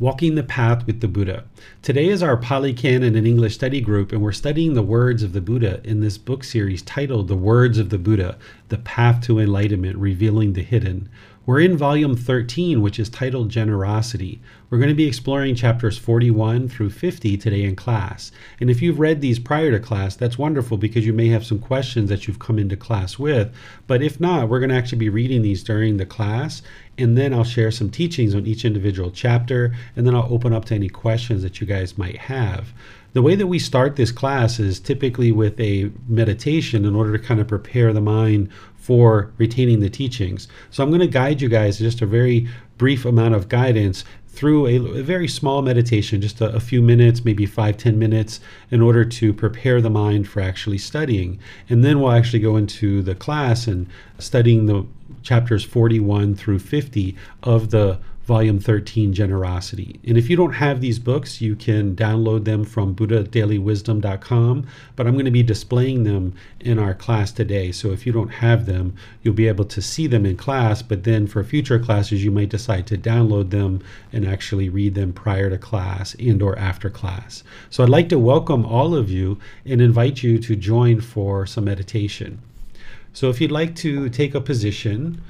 Walking the Path with the Buddha. Today is our Pali Canon and English study group, and we're studying the words of the Buddha in this book series titled The Words of the Buddha The Path to Enlightenment Revealing the Hidden. We're in volume 13, which is titled Generosity. We're going to be exploring chapters 41 through 50 today in class. And if you've read these prior to class, that's wonderful because you may have some questions that you've come into class with. But if not, we're going to actually be reading these during the class. And then I'll share some teachings on each individual chapter. And then I'll open up to any questions that you guys might have. The way that we start this class is typically with a meditation in order to kind of prepare the mind for retaining the teachings. So I'm going to guide you guys just a very brief amount of guidance through a, a very small meditation, just a, a, few minutes, maybe five, ten minutes, in order to prepare the mind for actually studying. And then we'll actually go into the class and studying the chapters 41 through 50 of the Volume 13 Generosity. And if you don't have these books, you can download them from buddhadailywisdom.com. But I'm going to be displaying them in our class today. So if you don't have them, you'll be able to see them in class. But then for future classes, you might decide to download them and actually read them prior to class and or after class. So I'd like to welcome all of you and invite you to join for some meditation. So if you'd like to take a position,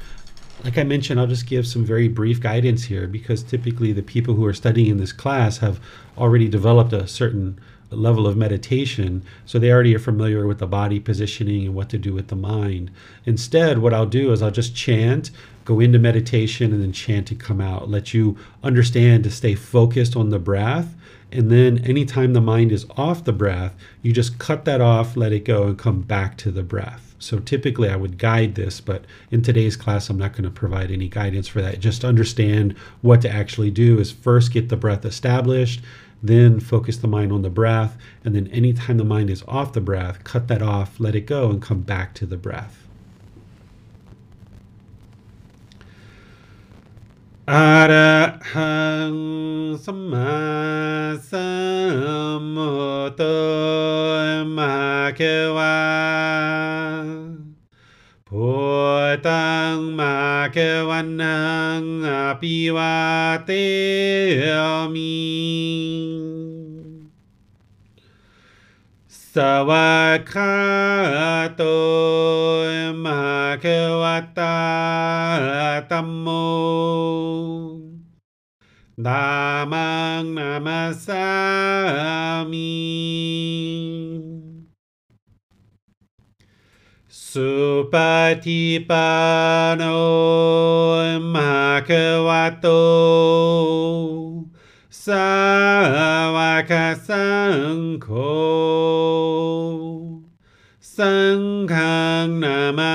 like I mentioned, I'll just give some very brief guidance here because typically the people who are studying in this class have already developed a certain level of meditation, so they already are familiar with the body positioning and what to do with the mind. Instead, what I'll do is I'll just chant, go into meditation, and then chant and come out. Let you understand to stay focused on the breath. And then anytime the mind is off the breath, you just cut that off, let it go, and come back to the breath. So typically I would guide this, but in today's class, I'm not going to provide any guidance for that. Just understand what to actually do is first get the breath established, then focus the mind on the breath. And then anytime the mind is off the breath, cut that off, let it go, and come back to the breath. อะระหังสัมาสัมุทโธมาเกวะพุทธังมาเกวันนังอภิวาเตมิสวากาโตมาเกวตาตัมโม Damang namasami. Supatipano Makawato. Sawakasangko Sanghang Namami.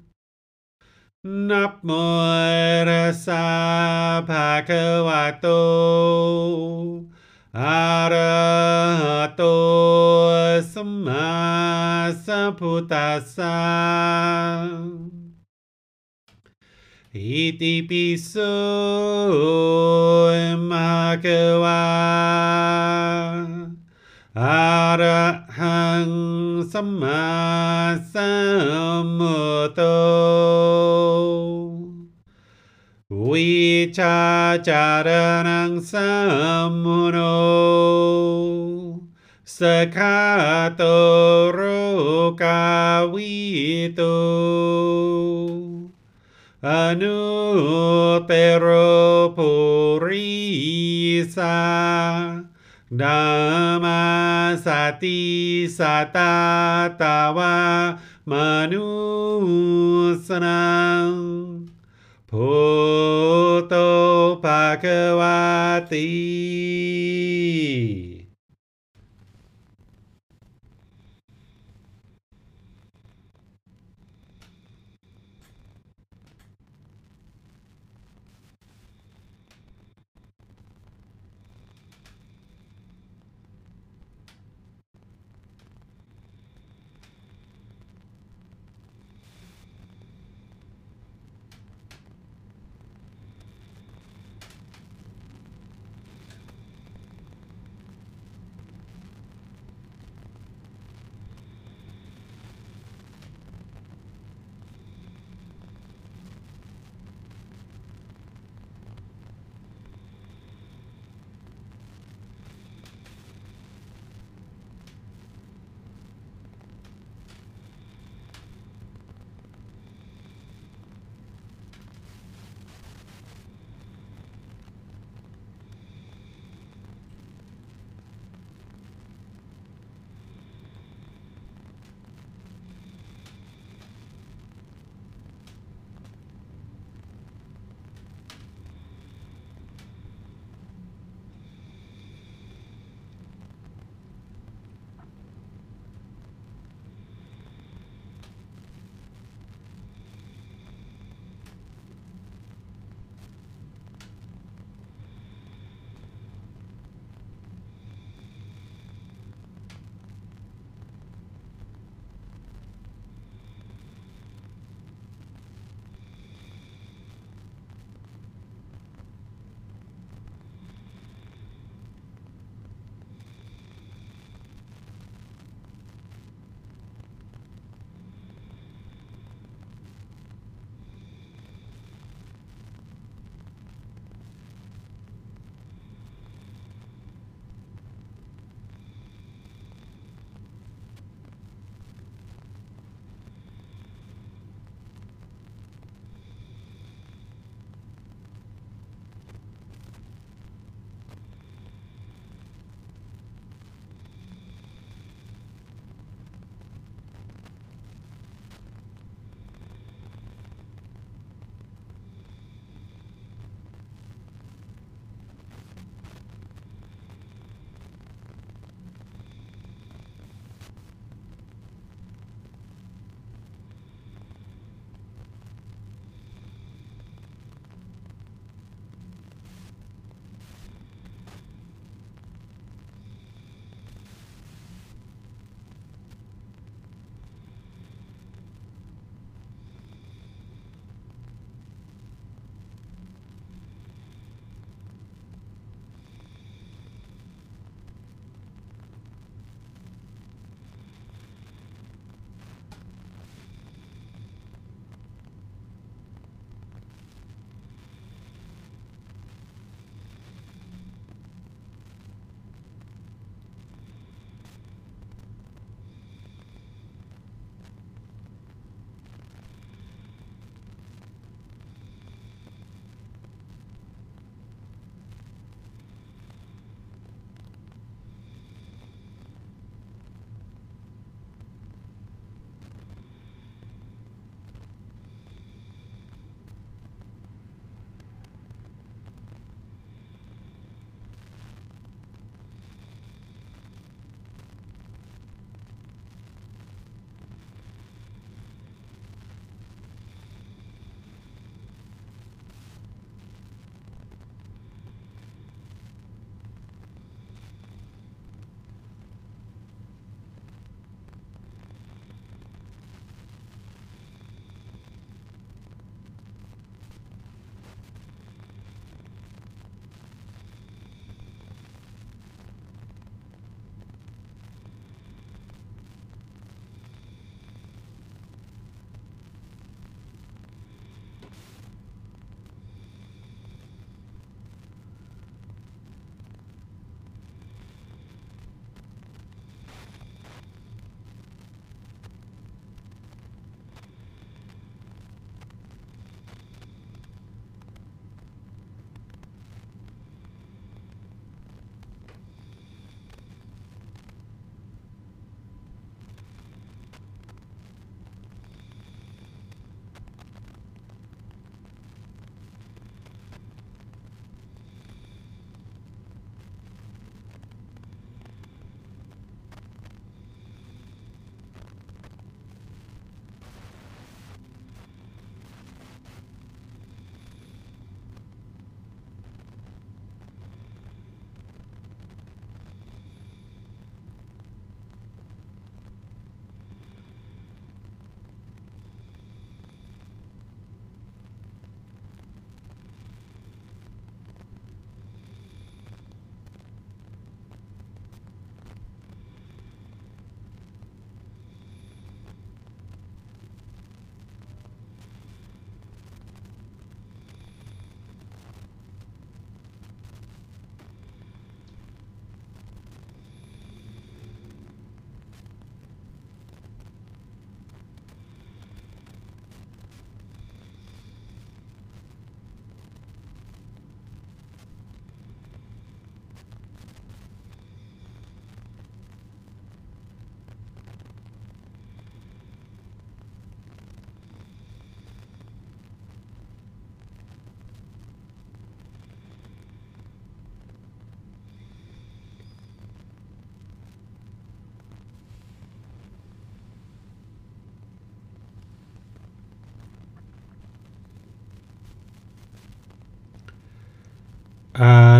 นับมรสาภาควาโตอะระหะโตสัมมาสัพพุทธัสสะอิติปิโสมะคะวา มาสัมพุทโธวิชาจารนังสัมมุโนสขาโตโรกาวิโตอนุเตโรปุริสา Dhamma sati sata tawa manusanam Poto pakawati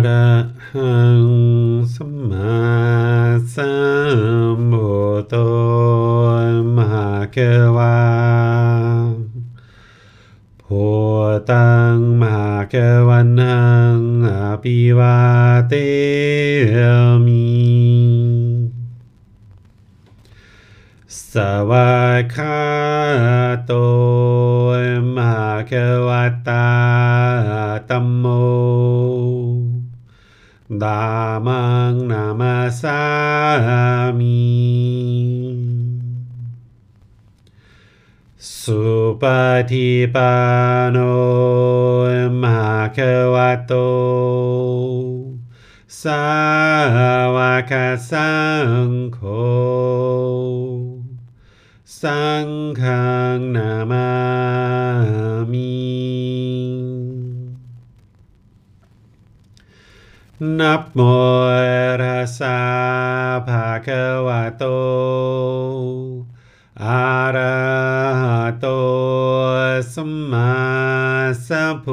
ระหังสัมมาสัมพุทโธมหาเกวาโพตังมหาเกวันหังอภิวาเต ฏิปันโน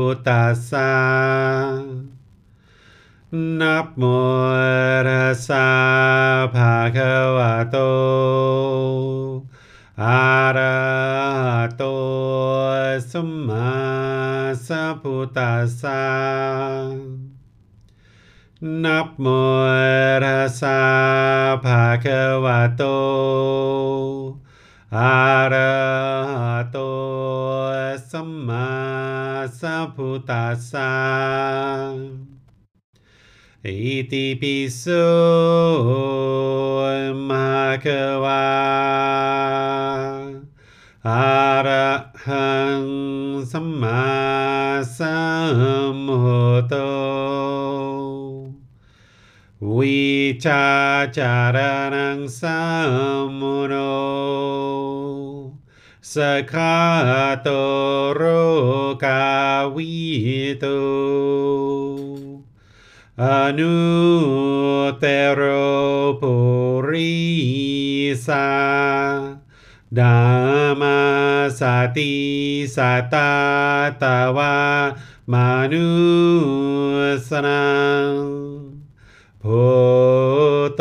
Bogotá Iti piso makawa arahang sama samoto wicacara vicacaranang samuno sakatoro kawito Anutero Purisa Dhamma Sati Sata Tawa Manusana Okay,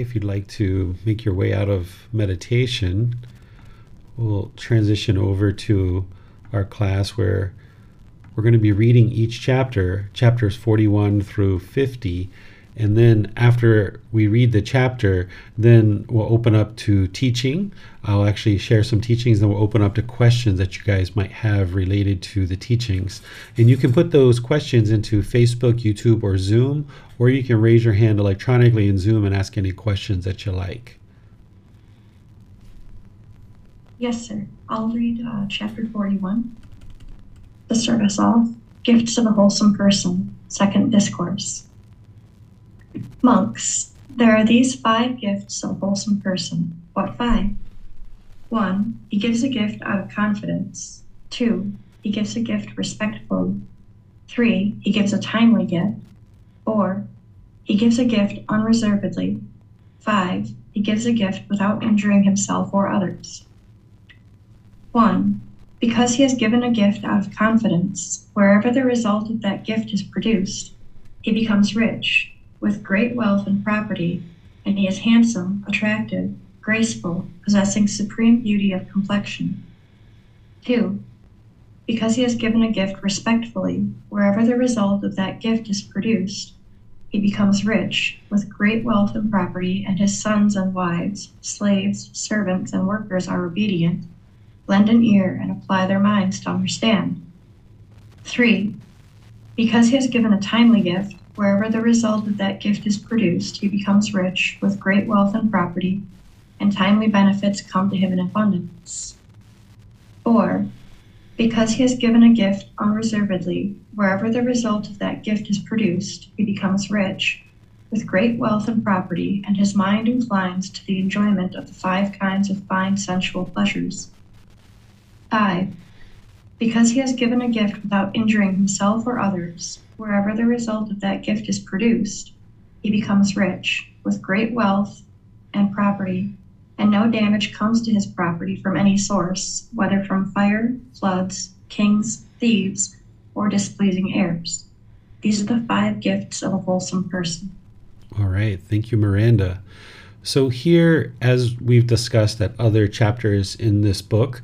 if you'd like to make your way out of meditation, we'll transition over to our class where we're going to be reading each chapter, chapters 41 through 50. And then after we read the chapter, then we'll open up to teaching. I'll actually share some teachings, then we'll open up to questions that you guys might have related to the teachings. And you can put those questions into Facebook, YouTube, or Zoom, or you can raise your hand electronically in Zoom and ask any questions that you like. Yes, sir. I'll read uh, chapter 41. To start us off, Gifts of a Wholesome Person, Second Discourse. Monks, there are these five gifts of a wholesome person. What five? One, he gives a gift out of confidence. Two, he gives a gift respectfully. Three, he gives a timely gift. Four, he gives a gift unreservedly. Five, he gives a gift without injuring himself or others. 1. Because he has given a gift out of confidence, wherever the result of that gift is produced, he becomes rich, with great wealth and property, and he is handsome, attractive, graceful, possessing supreme beauty of complexion. 2. Because he has given a gift respectfully, wherever the result of that gift is produced, he becomes rich, with great wealth and property, and his sons and wives, slaves, servants, and workers are obedient lend an ear, and apply their minds to understand. 3. Because he has given a timely gift, wherever the result of that gift is produced, he becomes rich with great wealth and property, and timely benefits come to him in abundance. 4. Because he has given a gift unreservedly, wherever the result of that gift is produced, he becomes rich with great wealth and property, and his mind inclines to the enjoyment of the five kinds of fine sensual pleasures. 5. Because he has given a gift without injuring himself or others, wherever the result of that gift is produced, he becomes rich, with great wealth and property, and no damage comes to his property from any source, whether from fire, floods, kings, thieves, or displeasing heirs. These are the five gifts of a wholesome person. All right. Thank you, Miranda. So, here, as we've discussed at other chapters in this book,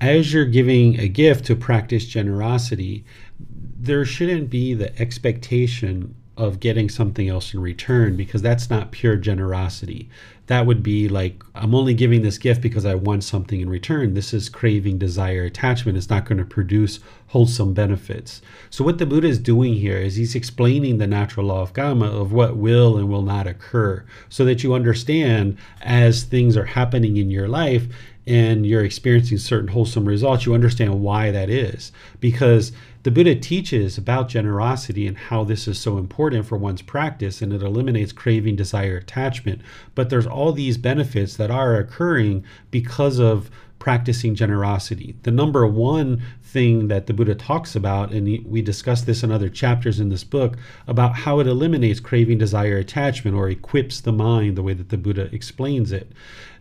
as you're giving a gift to practice generosity, there shouldn't be the expectation of getting something else in return because that's not pure generosity. That would be like, I'm only giving this gift because I want something in return. This is craving, desire, attachment. It's not going to produce wholesome benefits. So, what the Buddha is doing here is he's explaining the natural law of karma of what will and will not occur so that you understand as things are happening in your life and you're experiencing certain wholesome results, you understand why that is. Because the Buddha teaches about generosity and how this is so important for one's practice and it eliminates craving, desire, attachment. But there's all these benefits that are occurring because of practicing generosity. The number one thing that the Buddha talks about, and we discuss this in other chapters in this book, about how it eliminates craving, desire, attachment, or equips the mind, the way that the Buddha explains it.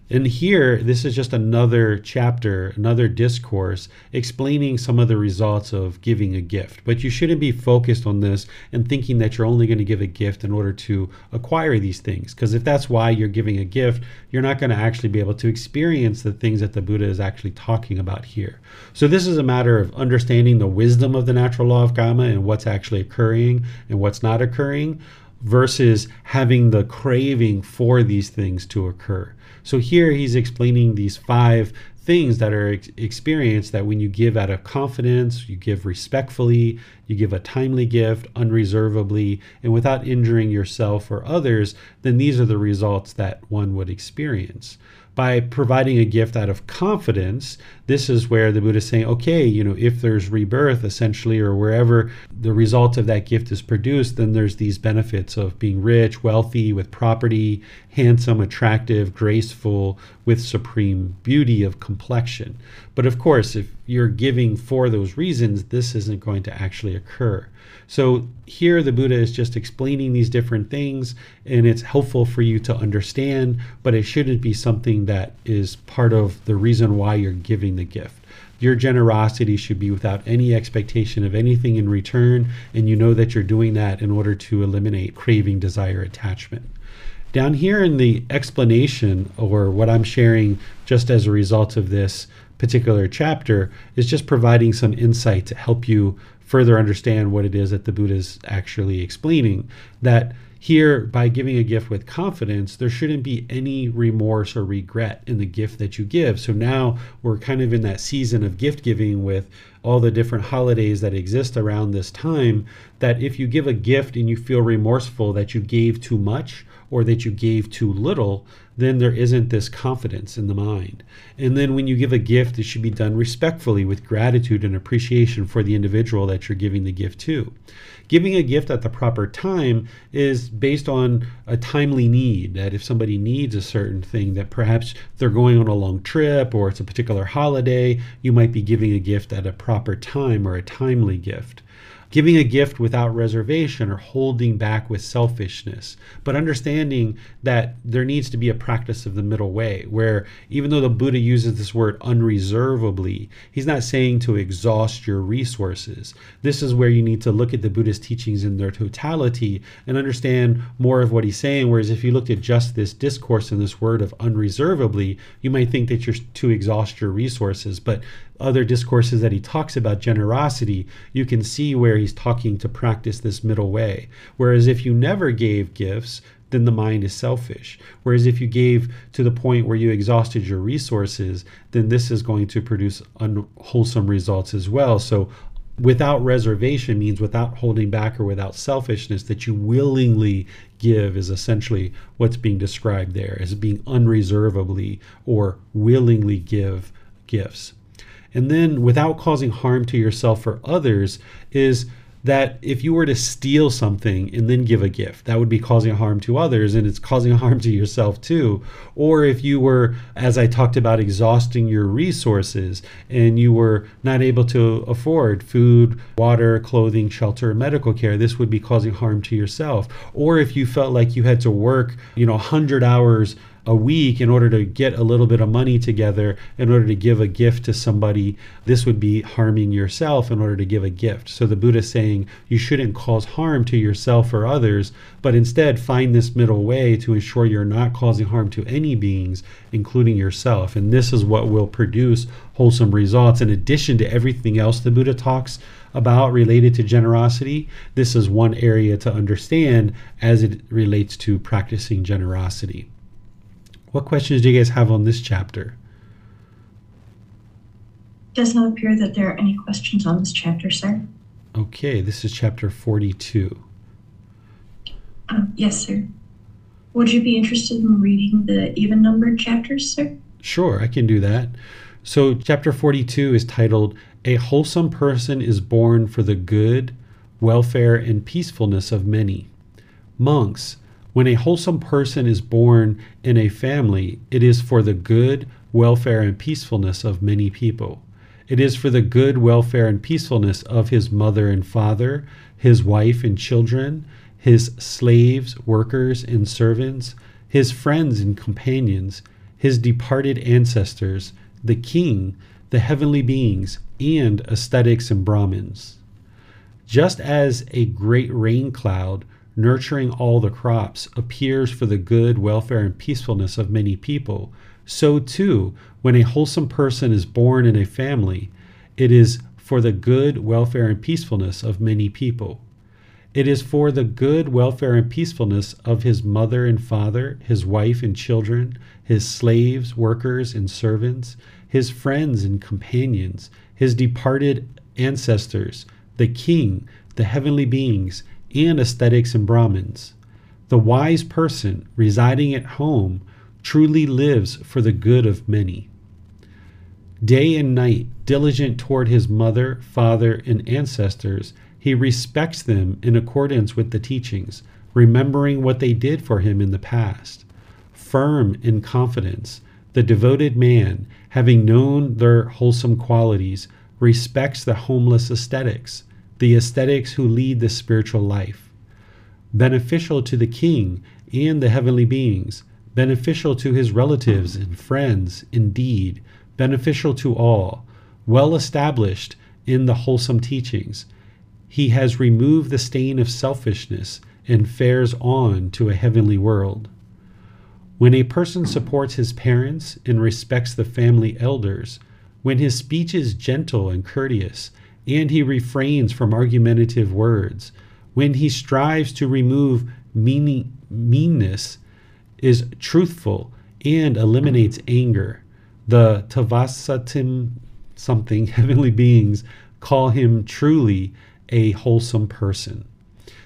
And here, this is just another chapter, another discourse explaining some of the results of giving a gift. But you shouldn't be focused on this and thinking that you're only going to give a gift in order to acquire these things. Because if that's why you're giving a gift, you're not going to actually be able to experience the things that the Buddha is actually talking about here. So, this is a matter of understanding the wisdom of the natural law of karma and what's actually occurring and what's not occurring versus having the craving for these things to occur. So here he's explaining these five things that are ex- experienced that when you give out of confidence, you give respectfully, you give a timely gift, unreservedly, and without injuring yourself or others, then these are the results that one would experience by providing a gift out of confidence, this is where the Buddha is saying, okay, you know, if there's rebirth essentially, or wherever the result of that gift is produced, then there's these benefits of being rich, wealthy, with property, handsome, attractive, graceful, with supreme beauty of complexion. But of course, if you're giving for those reasons, this isn't going to actually occur. So here the Buddha is just explaining these different things and it's helpful for you to understand, but it shouldn't be something that is part of the reason why you're giving the gift. Your generosity should be without any expectation of anything in return, and you know that you're doing that in order to eliminate craving, desire, attachment. Down here in the explanation, or what I'm sharing just as a result of this particular chapter, is just providing some insight to help you further understand what it is that the Buddha is actually explaining. That here, by giving a gift with confidence, there shouldn't be any remorse or regret in the gift that you give. So now we're kind of in that season of gift giving with all the different holidays that exist around this time. That if you give a gift and you feel remorseful that you gave too much or that you gave too little, then there isn't this confidence in the mind. And then when you give a gift, it should be done respectfully with gratitude and appreciation for the individual that you're giving the gift to. Giving a gift at the proper time is based on a timely need. That if somebody needs a certain thing, that perhaps they're going on a long trip or it's a particular holiday, you might be giving a gift at a proper time or a timely gift giving a gift without reservation or holding back with selfishness, but understanding that there needs to be a practice of the middle way, where even though the Buddha uses this word unreservedly, he's not saying to exhaust your resources. This is where you need to look at the Buddhist teachings in their totality and understand more of what he's saying. Whereas if you looked at just this discourse and this word of unreservedly, you might think that you're to exhaust your resources, but other discourses that he talks about generosity, you can see where he's talking to practice this middle way. Whereas if you never gave gifts, then the mind is selfish. Whereas if you gave to the point where you exhausted your resources, then this is going to produce unwholesome results as well. So without reservation means without holding back or without selfishness that you willingly give is essentially what's being described there as being unreservedly or willingly give gifts and then without causing harm to yourself or others is that if you were to steal something and then give a gift, that would be causing harm to others and it's causing harm to yourself too. Or if you were, as I talked about, exhausting your resources and you were not able to afford food, water, clothing, shelter, medical care, this would be causing harm to yourself. Or if you felt like you had to work, you know, 100 hours a week in order to get a little bit of money together in order to give a gift to somebody, this would be harming yourself in order to give a gift. So the Buddha is saying you shouldn't cause harm to yourself or others, but instead find this middle way to ensure you're not causing harm to any beings, including yourself. And this is what will produce wholesome results in addition to everything else the Buddha talks about related to generosity. This is one area to understand as it relates to practicing generosity. What questions do you guys have on this chapter? Does not appear that there are any questions on this chapter, sir. Okay, this is chapter 42. Um, yes, sir. Would you be interested in reading the even numbered chapters, sir? Sure, I can do that. So, chapter 42 is titled A Wholesome Person is Born for the Good, Welfare, and Peacefulness of Many. Monks, when a wholesome person is born in a family, it is for the good, welfare, and peacefulness of many people. It is for the good, welfare, and peacefulness of his mother and father, his wife and children, his slaves, workers, and servants, his friends and companions, his departed ancestors, the king, the heavenly beings, and ascetics and Brahmins. Just as a great rain cloud nurturing all the crops, appears for the good, welfare, and peacefulness of many people, so too, when a wholesome person is born in a family, it is for the good, welfare, and peacefulness of many people. It is for the good, welfare, and peacefulness of his mother and father, his wife and children, his slaves, workers, and servants, his friends and companions, his departed ancestors, the king, the heavenly beings, and ascetics and Brahmins. The wise person residing at home truly lives for the good of many. Day and night, diligent toward his mother, father, and ancestors, he respects them in accordance with the teachings, remembering what they did for him in the past. Firm in confidence, the devoted man, having known their wholesome qualities, respects the homeless ascetics, the ascetics who lead the spiritual life. Beneficial to the king and the heavenly beings, beneficial to his relatives and friends, indeed, beneficial to all, well established in the wholesome teachings. He has removed the stain of selfishness and fares on to a heavenly world. When a person supports his parents and respects the family elders, when his speech is gentle and courteous, and he refrains from argumentative words. When he strives to remove meaning, meanness, is truthful, and eliminates anger. The Tavasatim something heavenly beings call him truly a wholesome person.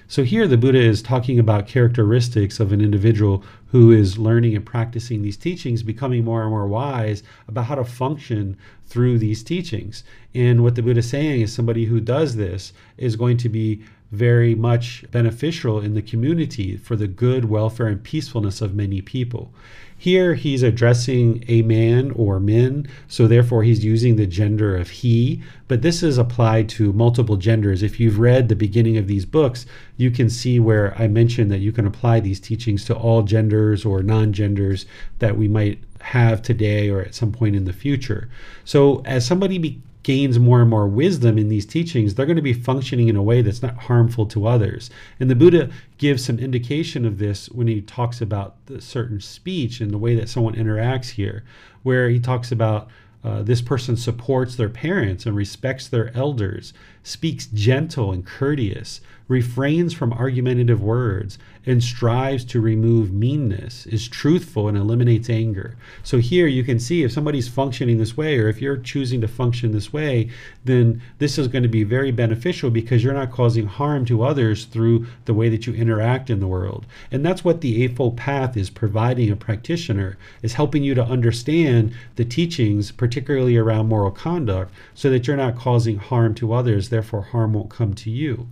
So here the Buddha is talking about characteristics of an individual who is learning and practicing these teachings, becoming more and more wise about how to function through these teachings. And what the Buddha is saying is somebody who does this is going to be very much beneficial in the community for the good, welfare, and peacefulness of many people. Here he's addressing a man or men, so therefore he's using the gender of he, but this is applied to multiple genders. If you've read the beginning of these books, you can see where I mentioned that you can apply these teachings to all genders or non genders that we might have today or at some point in the future. So as somebody be- gains more and more wisdom in these teachings, they're going to be functioning in a way that's not harmful to others. And the Buddha gives some indication of this when he talks about the certain speech and the way that someone interacts here, where he talks about uh, this person supports their parents and respects their elders, speaks gentle and courteous, refrains from argumentative words, and strives to remove meanness, is truthful and eliminates anger. So here you can see if somebody's functioning this way, or if you're choosing to function this way, then this is going to be very beneficial because you're not causing harm to others through the way that you interact in the world. And that's what the Eightfold Path is providing a practitioner, is helping you to understand the teachings, particularly around moral conduct, so that you're not causing harm to others, therefore harm won't come to you.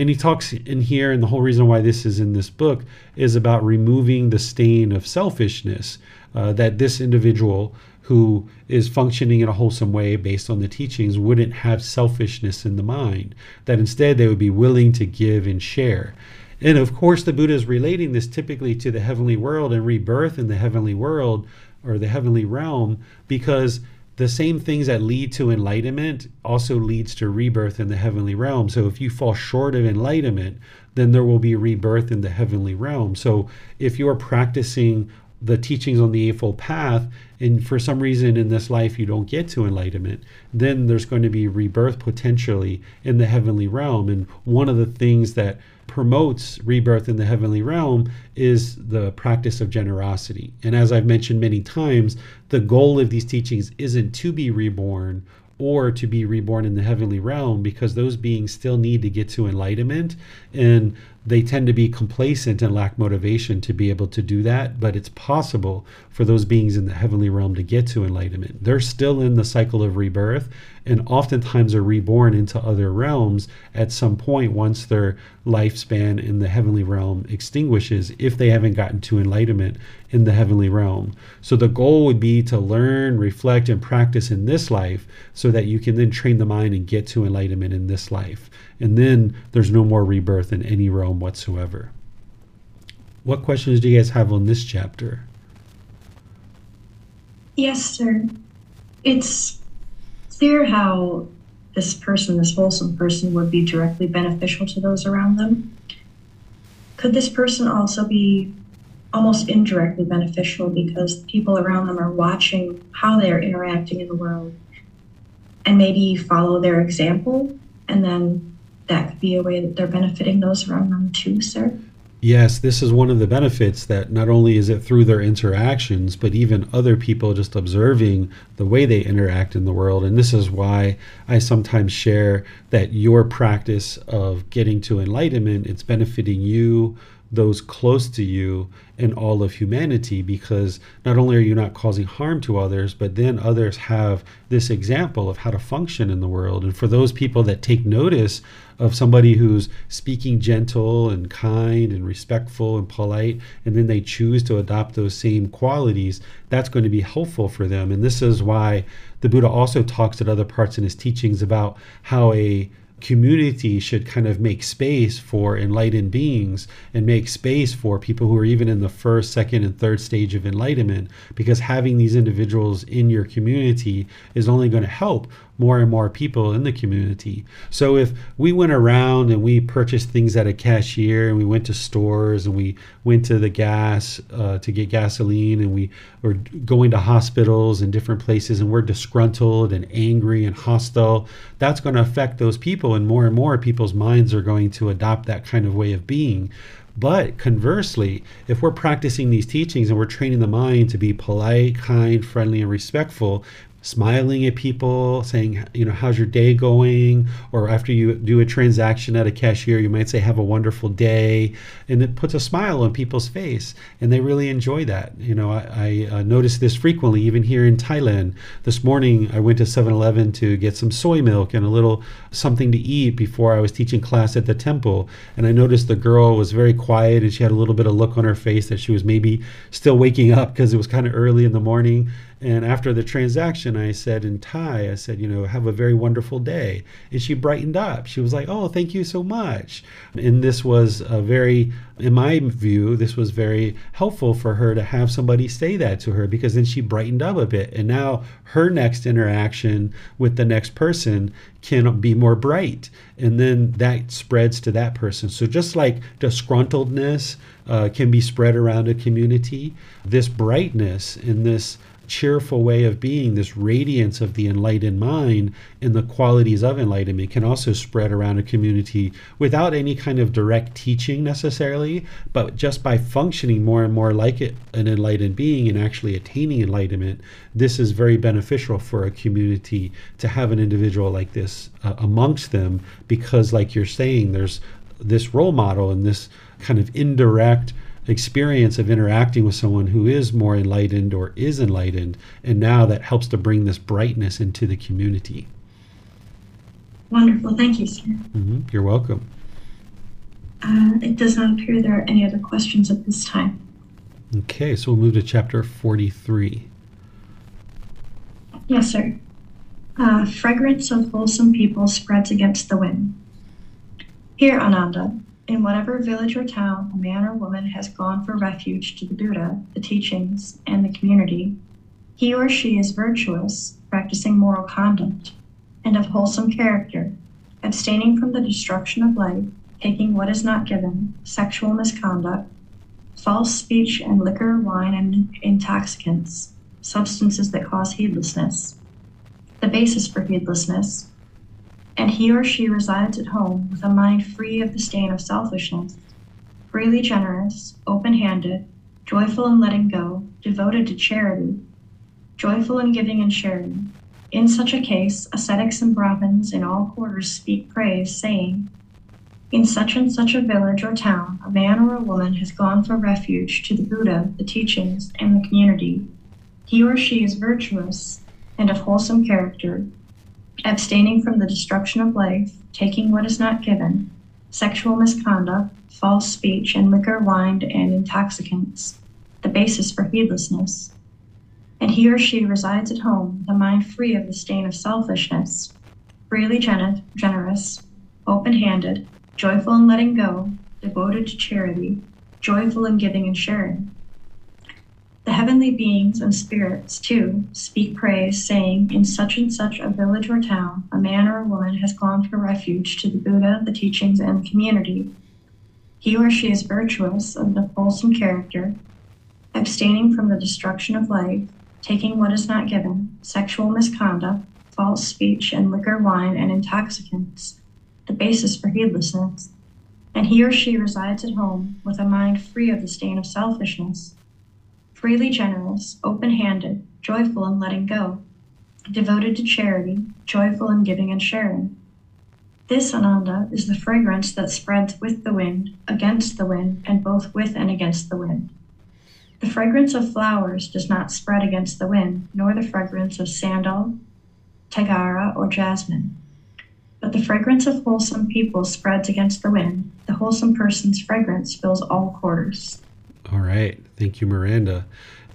And he talks in here, and the whole reason why this is in this book is about removing the stain of selfishness uh, that this individual who is functioning in a wholesome way based on the teachings wouldn't have selfishness in the mind, that instead they would be willing to give and share. And of course, the Buddha is relating this typically to the heavenly world and rebirth in the heavenly world or the heavenly realm because the same things that lead to enlightenment also leads to rebirth in the heavenly realm. So if you fall short of enlightenment, then there will be rebirth in the heavenly realm. So if you're practicing the teachings on the Eightfold Path, and for some reason in this life you don't get to enlightenment, then there's going to be rebirth potentially in the heavenly realm. And one of the things that promotes rebirth in the heavenly realm is the practice of generosity. And as I've mentioned many times, the goal of these teachings isn't to be reborn or to be reborn in the heavenly realm because those beings still need to get to enlightenment and they tend to be complacent and lack motivation to be able to do that. But it's possible for those beings in the heavenly realm to get to enlightenment. They're still in the cycle of rebirth and oftentimes are reborn into other realms at some point once their lifespan in the heavenly realm extinguishes if they haven't gotten to enlightenment in the heavenly realm. So the goal would be to learn, reflect, and practice in this life so that you can then train the mind and get to enlightenment in this life. And then there's no more rebirth in any realm whatsoever. What questions do you guys have on this chapter? Yes, sir. It's clear how this person, this wholesome person, would be directly beneficial to those around them. Could this person also be almost indirectly beneficial because people around them are watching how they're interacting in the world and maybe follow their example and then that could be a way that they're benefiting those around them too, sir? Yes, this is one of the benefits that not only is it through their interactions, but even other people just observing the way they interact in the world. And this is why I sometimes share that your practice of getting to enlightenment, it's benefiting you, those close to you and all of humanity because not only are you not causing harm to others but then others have this example of how to function in the world and for those people that take notice of somebody who's speaking gentle and kind and respectful and polite, and then they choose to adopt those same qualities, that's going to be helpful for them. And this is why the Buddha also talks at other parts in his teachings about how a community should kind of make space for enlightened beings and make space for people who are even in the first, second, and third stage of enlightenment, because having these individuals in your community is only going to help more and more people in the community. So if we went around and we purchased things at a cashier and we went to stores and we went to the gas uh, to get gasoline and we were going to hospitals and different places and we're disgruntled and angry and hostile, that's going to affect those people and more and more people's minds are going to adopt that kind of way of being. But conversely, if we're practicing these teachings and we're training the mind to be polite, kind, friendly, and respectful, smiling at people, saying, you know, how's your day going? Or after you do a transaction at a cashier, you might say, have a wonderful day. And it puts a smile on people's face. And they really enjoy that. You know, I, I uh, notice this frequently, even here in Thailand. This morning, I went to 7 Eleven to get some soy milk and a little something to eat before I was teaching class at the temple. And I noticed the girl was very quiet and she had a little bit of look on her face that she was maybe still waking up because it was kind of early in the morning. And after the transaction, I said in Thai, I said, you know, have a very wonderful day. And she brightened up. She was like, oh, thank you so much. And this was a very, in my view, this was very helpful for her to have somebody say that to her because then she brightened up a bit. And now her next interaction with the next person can be more bright. And then that spreads to that person. So just like disgruntledness uh, can be spread around a community, this brightness and this cheerful way of being, this radiance of the enlightened mind and the qualities of enlightenment can also spread around a community without any kind of direct teaching necessarily, but just by functioning more and more like it, an enlightened being and actually attaining enlightenment. This is very beneficial for a community to have an individual like this uh, amongst them because, like you're saying, there's this role model and this kind of indirect experience of interacting with someone who is more enlightened or is enlightened. And now that helps to bring this brightness into the community. Wonderful. Thank you, sir. Mm-hmm. You're welcome. Uh, it does not appear there are any other questions at this time. Okay, so we'll move to chapter 43. Yes, sir. Uh, fragrance of wholesome people spreads against the wind. Here, Ananda, In whatever village or town a man or woman has gone for refuge to the Buddha, the teachings, and the community, he or she is virtuous, practicing moral conduct, and of wholesome character, abstaining from the destruction of life, taking what is not given, sexual misconduct, false speech, and liquor, wine, and intoxicants, substances that cause heedlessness, the basis for heedlessness, and he or she resides at home with a mind free of the stain of selfishness, freely generous, open handed, joyful in letting go, devoted to charity, joyful in giving and sharing. In such a case, ascetics and Brahmins in all quarters speak praise, saying, In such and such a village or town, a man or a woman has gone for refuge to the Buddha, the teachings, and the community. He or she is virtuous and of wholesome character, abstaining from the destruction of life, taking what is not given, sexual misconduct, false speech, and liquor, wine, and intoxicants, the basis for heedlessness. And he or she resides at home, the mind free of the stain of selfishness, freely gen- generous, open handed, joyful in letting go, devoted to charity, joyful in giving and sharing. The heavenly beings and spirits, too, speak praise, saying, In such and such a village or town, a man or a woman has gone for refuge to the Buddha, the teachings, and the community. He or she is virtuous, of the wholesome character, abstaining from the destruction of life, taking what is not given, sexual misconduct, false speech, and liquor, wine, and intoxicants, the basis for heedlessness. And he or she resides at home with a mind free of the stain of selfishness freely generous, open handed, joyful in letting go, devoted to charity, joyful in giving and sharing. This ananda is the fragrance that spreads with the wind, against the wind, and both with and against the wind. The fragrance of flowers does not spread against the wind, nor the fragrance of sandal, tagara, or jasmine. But the fragrance of wholesome people spreads against the wind. The wholesome person's fragrance fills all quarters. All right. Thank you, Miranda.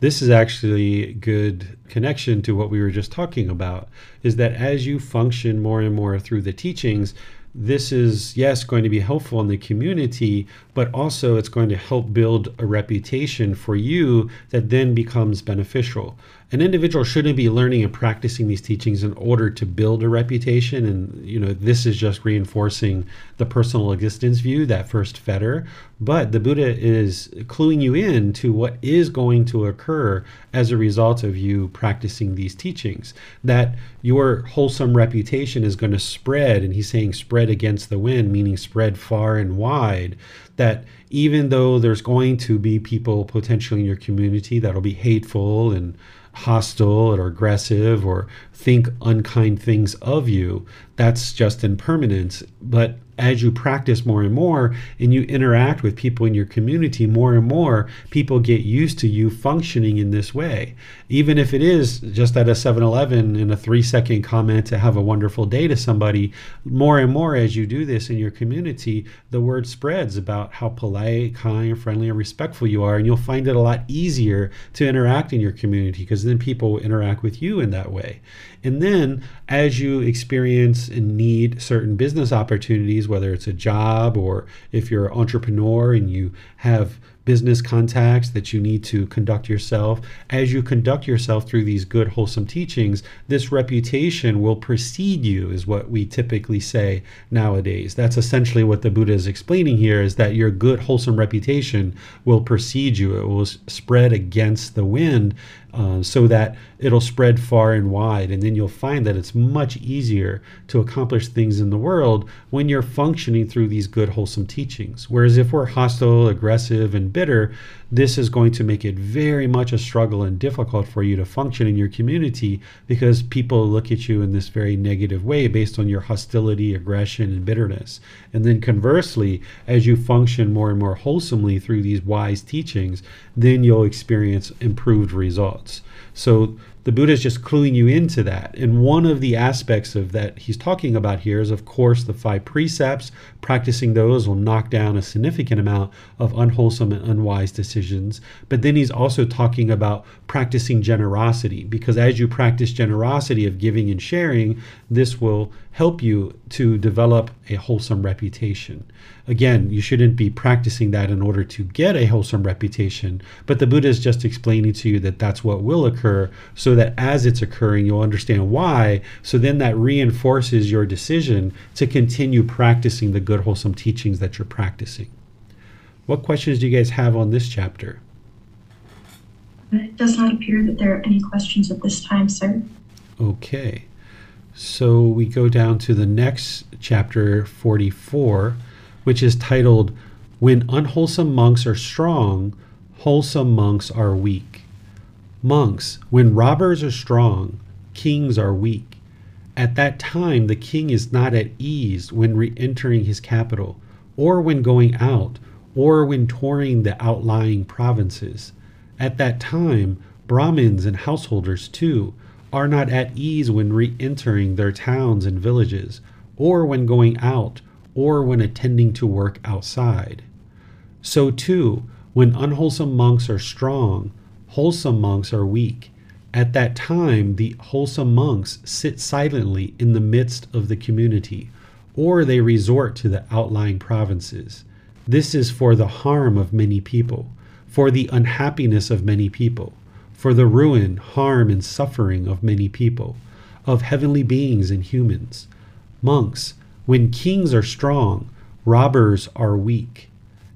This is actually good connection to what we were just talking about is that as you function more and more through the teachings, this is yes going to be helpful in the community but also it's going to help build a reputation for you that then becomes beneficial an individual shouldn't be learning and practicing these teachings in order to build a reputation. And you know this is just reinforcing the personal existence view that first fetter. But the buddha is cluing you in to what is going to occur as a result of you practicing these teachings that your wholesome reputation is going to spread. And he's saying spread against the wind meaning spread far and wide that even though there's going to be people potentially in your community that'll be hateful and hostile or aggressive or think unkind things of you, that's just impermanence. But as you practice more and more and you interact with people in your community more and more, people get used to you functioning in this way. Even if it is just at a 7 Eleven in a three second comment to have a wonderful day to somebody, more and more as you do this in your community, the word spreads about how polite, kind, friendly, and respectful you are. And you'll find it a lot easier to interact in your community because then people will interact with you in that way. And then as you experience and need certain business opportunities, whether it's a job or if you're an entrepreneur and you have business contacts that you need to conduct yourself. As you conduct yourself through these good, wholesome teachings, this reputation will precede you, is what we typically say nowadays. That's essentially what the Buddha is explaining here is that your good, wholesome reputation will precede you. It will spread against the wind uh, so that it'll spread far and wide. And then you'll find that it's much easier to accomplish things in the world when you're functioning through these good, wholesome teachings. Whereas if we're hostile, aggressive, and bitter, this is going to make it very much a struggle and difficult for you to function in your community because people look at you in this very negative way based on your hostility, aggression, and bitterness. And then conversely, as you function more and more wholesomely through these wise teachings, then you'll experience improved results. So the Buddha is just cluing you into that. And one of the aspects of that he's talking about here is, of course, the five precepts. Practicing those will knock down a significant amount of unwholesome and unwise decisions. But then he's also talking about practicing generosity, because as you practice generosity of giving and sharing, this will help you to develop a wholesome reputation. Again, you shouldn't be practicing that in order to get a wholesome reputation, but the Buddha is just explaining to you that that's what will occur so that as it's occurring, you'll understand why. So then that reinforces your decision to continue practicing the good, wholesome teachings that you're practicing. What questions do you guys have on this chapter? It does not appear that there are any questions at this time, sir. Okay. So we go down to the next chapter 44 which is titled When Unwholesome Monks Are Strong, Wholesome Monks Are Weak. Monks, when robbers are strong, kings are weak. At that time, the king is not at ease when re entering his capital, or when going out, or when touring the outlying provinces. At that time, Brahmins and householders, too, are not at ease when re entering their towns and villages, or when going out, or when attending to work outside. So, too, when unwholesome monks are strong, wholesome monks are weak. At that time, the wholesome monks sit silently in the midst of the community, or they resort to the outlying provinces. This is for the harm of many people, for the unhappiness of many people, for the ruin, harm, and suffering of many people, of heavenly beings and humans. Monks, when kings are strong, robbers are weak.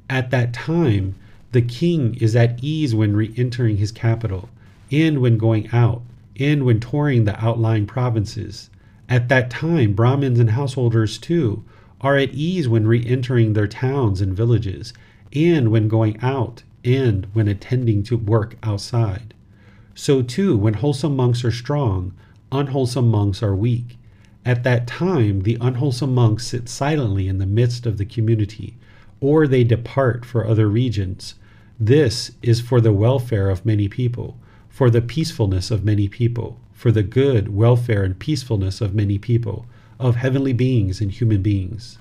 At that time, the king is at ease when re entering his capital, and when going out, and when touring the outlying provinces. At that time, Brahmins and householders too are at ease when re entering their towns and villages, and when going out, and when attending to work outside. So too, when wholesome monks are strong, unwholesome monks are weak. At that time, the unwholesome monks sit silently in the midst of the community, or they depart for other regions. This is for the welfare of many people, for the peacefulness of many people, for the good, welfare, and peacefulness of many people, of heavenly beings and human beings.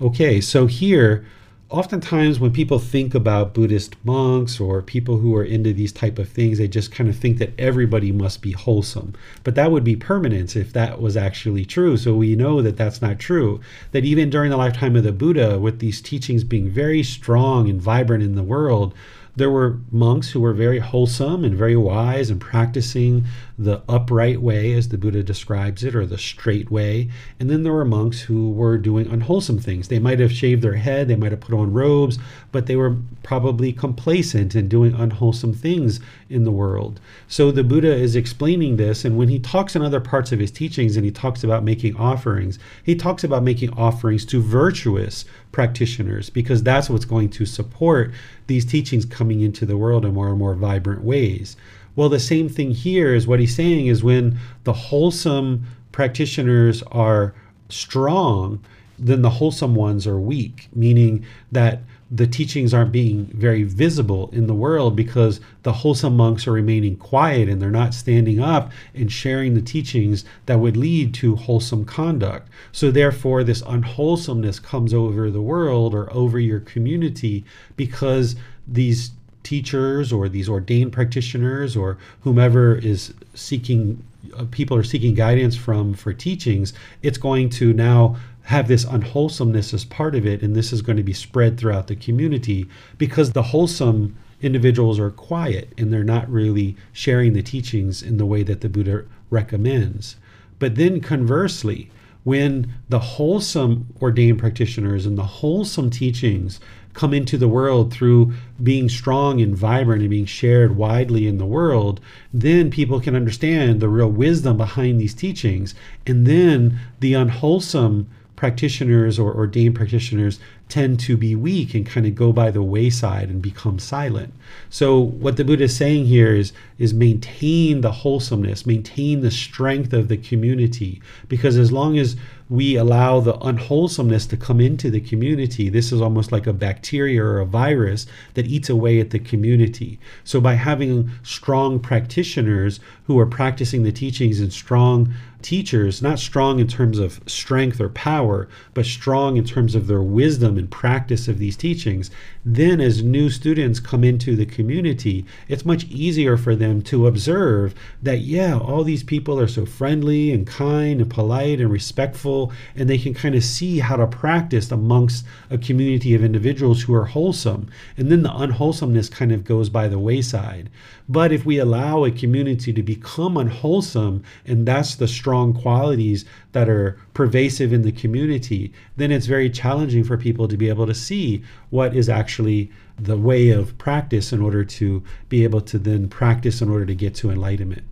Okay, so here oftentimes when people think about buddhist monks or people who are into these type of things they just kind of think that everybody must be wholesome. But that would be permanence if that was actually true. So we know that that's not true. That even during the lifetime of the buddha with these teachings being very strong and vibrant in the world there were monks who were very wholesome and very wise and practicing the upright way, as the Buddha describes it, or the straight way. And then there were monks who were doing unwholesome things. They might have shaved their head, they might have put on robes, but they were probably complacent and doing unwholesome things in the world. So the Buddha is explaining this. And when he talks in other parts of his teachings and he talks about making offerings, he talks about making offerings to virtuous practitioners because that's what's going to support these teachings coming into the world in more and more vibrant ways. Well, the same thing here is what he's saying is when the wholesome practitioners are strong, then the wholesome ones are weak, meaning that the teachings aren't being very visible in the world because the wholesome monks are remaining quiet and they're not standing up and sharing the teachings that would lead to wholesome conduct. So, therefore, this unwholesomeness comes over the world or over your community because these teachers or these ordained practitioners or whomever is seeking uh, people are seeking guidance from for teachings it's going to now have this unwholesomeness as part of it, and this is going to be spread throughout the community because the wholesome individuals are quiet and they're not really sharing the teachings in the way that the Buddha recommends. But then conversely, when the wholesome ordained practitioners and the wholesome teachings come into the world through being strong and vibrant and being shared widely in the world, then people can understand the real wisdom behind these teachings. And then the unwholesome practitioners or ordained practitioners tend to be weak and kind of go by the wayside and become silent. So what the Buddha is saying here is is maintain the wholesomeness, maintain the strength of the community because as long as we allow the unwholesomeness to come into the community, this is almost like a bacteria or a virus that eats away at the community. So, by having strong practitioners who are practicing the teachings and strong teachers, not strong in terms of strength or power, but strong in terms of their wisdom and practice of these teachings, then as new students come into the community, it's much easier for them to observe that, yeah, all these people are so friendly and kind and polite and respectful, and they can kind of see how to practice amongst a community of individuals who are wholesome. And then the unwholesomeness kind of goes by the wayside. But if we allow a community to become unwholesome, and that's the strong qualities that are pervasive in the community, then it's very challenging for people to be able to see what is actually the way of practice in order to be able to then practice in order to get to enlightenment.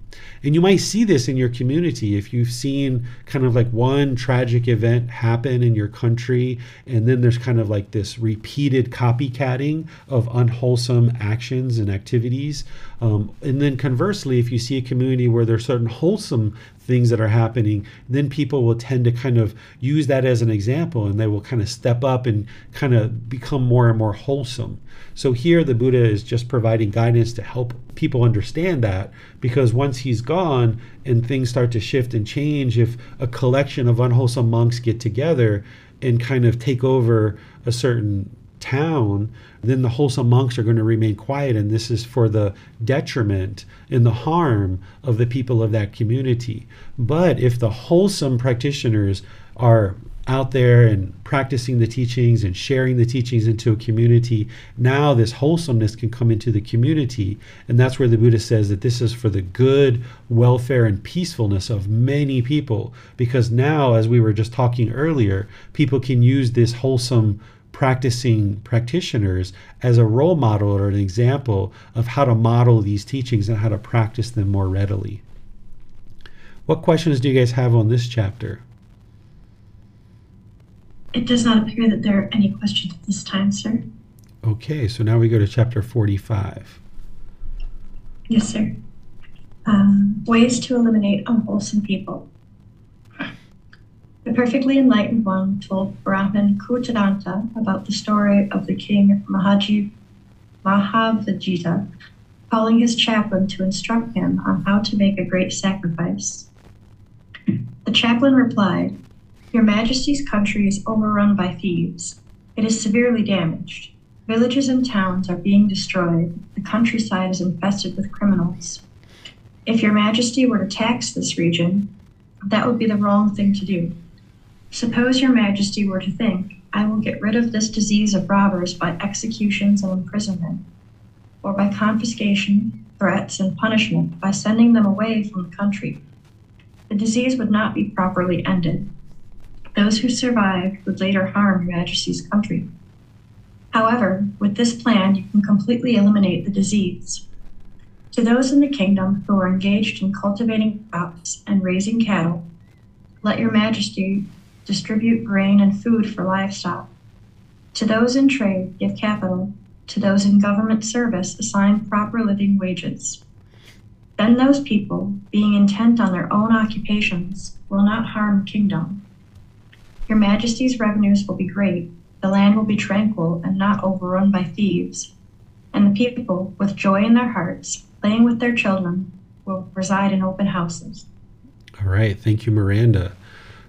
And you might see this in your community if you've seen kind of like one tragic event happen in your country, and then there's kind of like this repeated copycatting of unwholesome actions and activities. Um, and then conversely, if you see a community where there's certain wholesome things that are happening, then people will tend to kind of use that as an example and they will kind of step up and kind of become more and more wholesome. So here the Buddha is just providing guidance to help people understand that because once he's gone and things start to shift and change, if a collection of unwholesome monks get together and kind of take over a certain town, then the wholesome monks are going to remain quiet, and this is for the detriment and the harm of the people of that community. But if the wholesome practitioners are out there and practicing the teachings and sharing the teachings into a community, now this wholesomeness can come into the community. And that's where the Buddha says that this is for the good welfare and peacefulness of many people. Because now, as we were just talking earlier, people can use this wholesome practicing practitioners as a role model or an example of how to model these teachings and how to practice them more readily. What questions do you guys have on this chapter? It does not appear that there are any questions at this time, sir. Okay, so now we go to chapter 45. Yes, sir. Um, ways to eliminate unwholesome people. The perfectly enlightened one told Brahman Kutadanta about the story of the king Mahaji, Mahavijita calling his chaplain to instruct him on how to make a great sacrifice. The chaplain replied, your Majesty's country is overrun by thieves. It is severely damaged. Villages and towns are being destroyed. The countryside is infested with criminals. If Your Majesty were to tax this region, that would be the wrong thing to do. Suppose Your Majesty were to think, I will get rid of this disease of robbers by executions and imprisonment, or by confiscation, threats, and punishment by sending them away from the country. The disease would not be properly ended. Those who survived would later harm Your Majesty's country. However, with this plan, you can completely eliminate the disease. To those in the kingdom who are engaged in cultivating crops and raising cattle, let Your Majesty distribute grain and food for livestock. To those in trade, give capital. To those in government service, assign proper living wages. Then those people, being intent on their own occupations, will not harm kingdom. Your Majesty's revenues will be great, the land will be tranquil and not overrun by thieves, and the people, with joy in their hearts, playing with their children, will reside in open houses. All right, thank you, Miranda.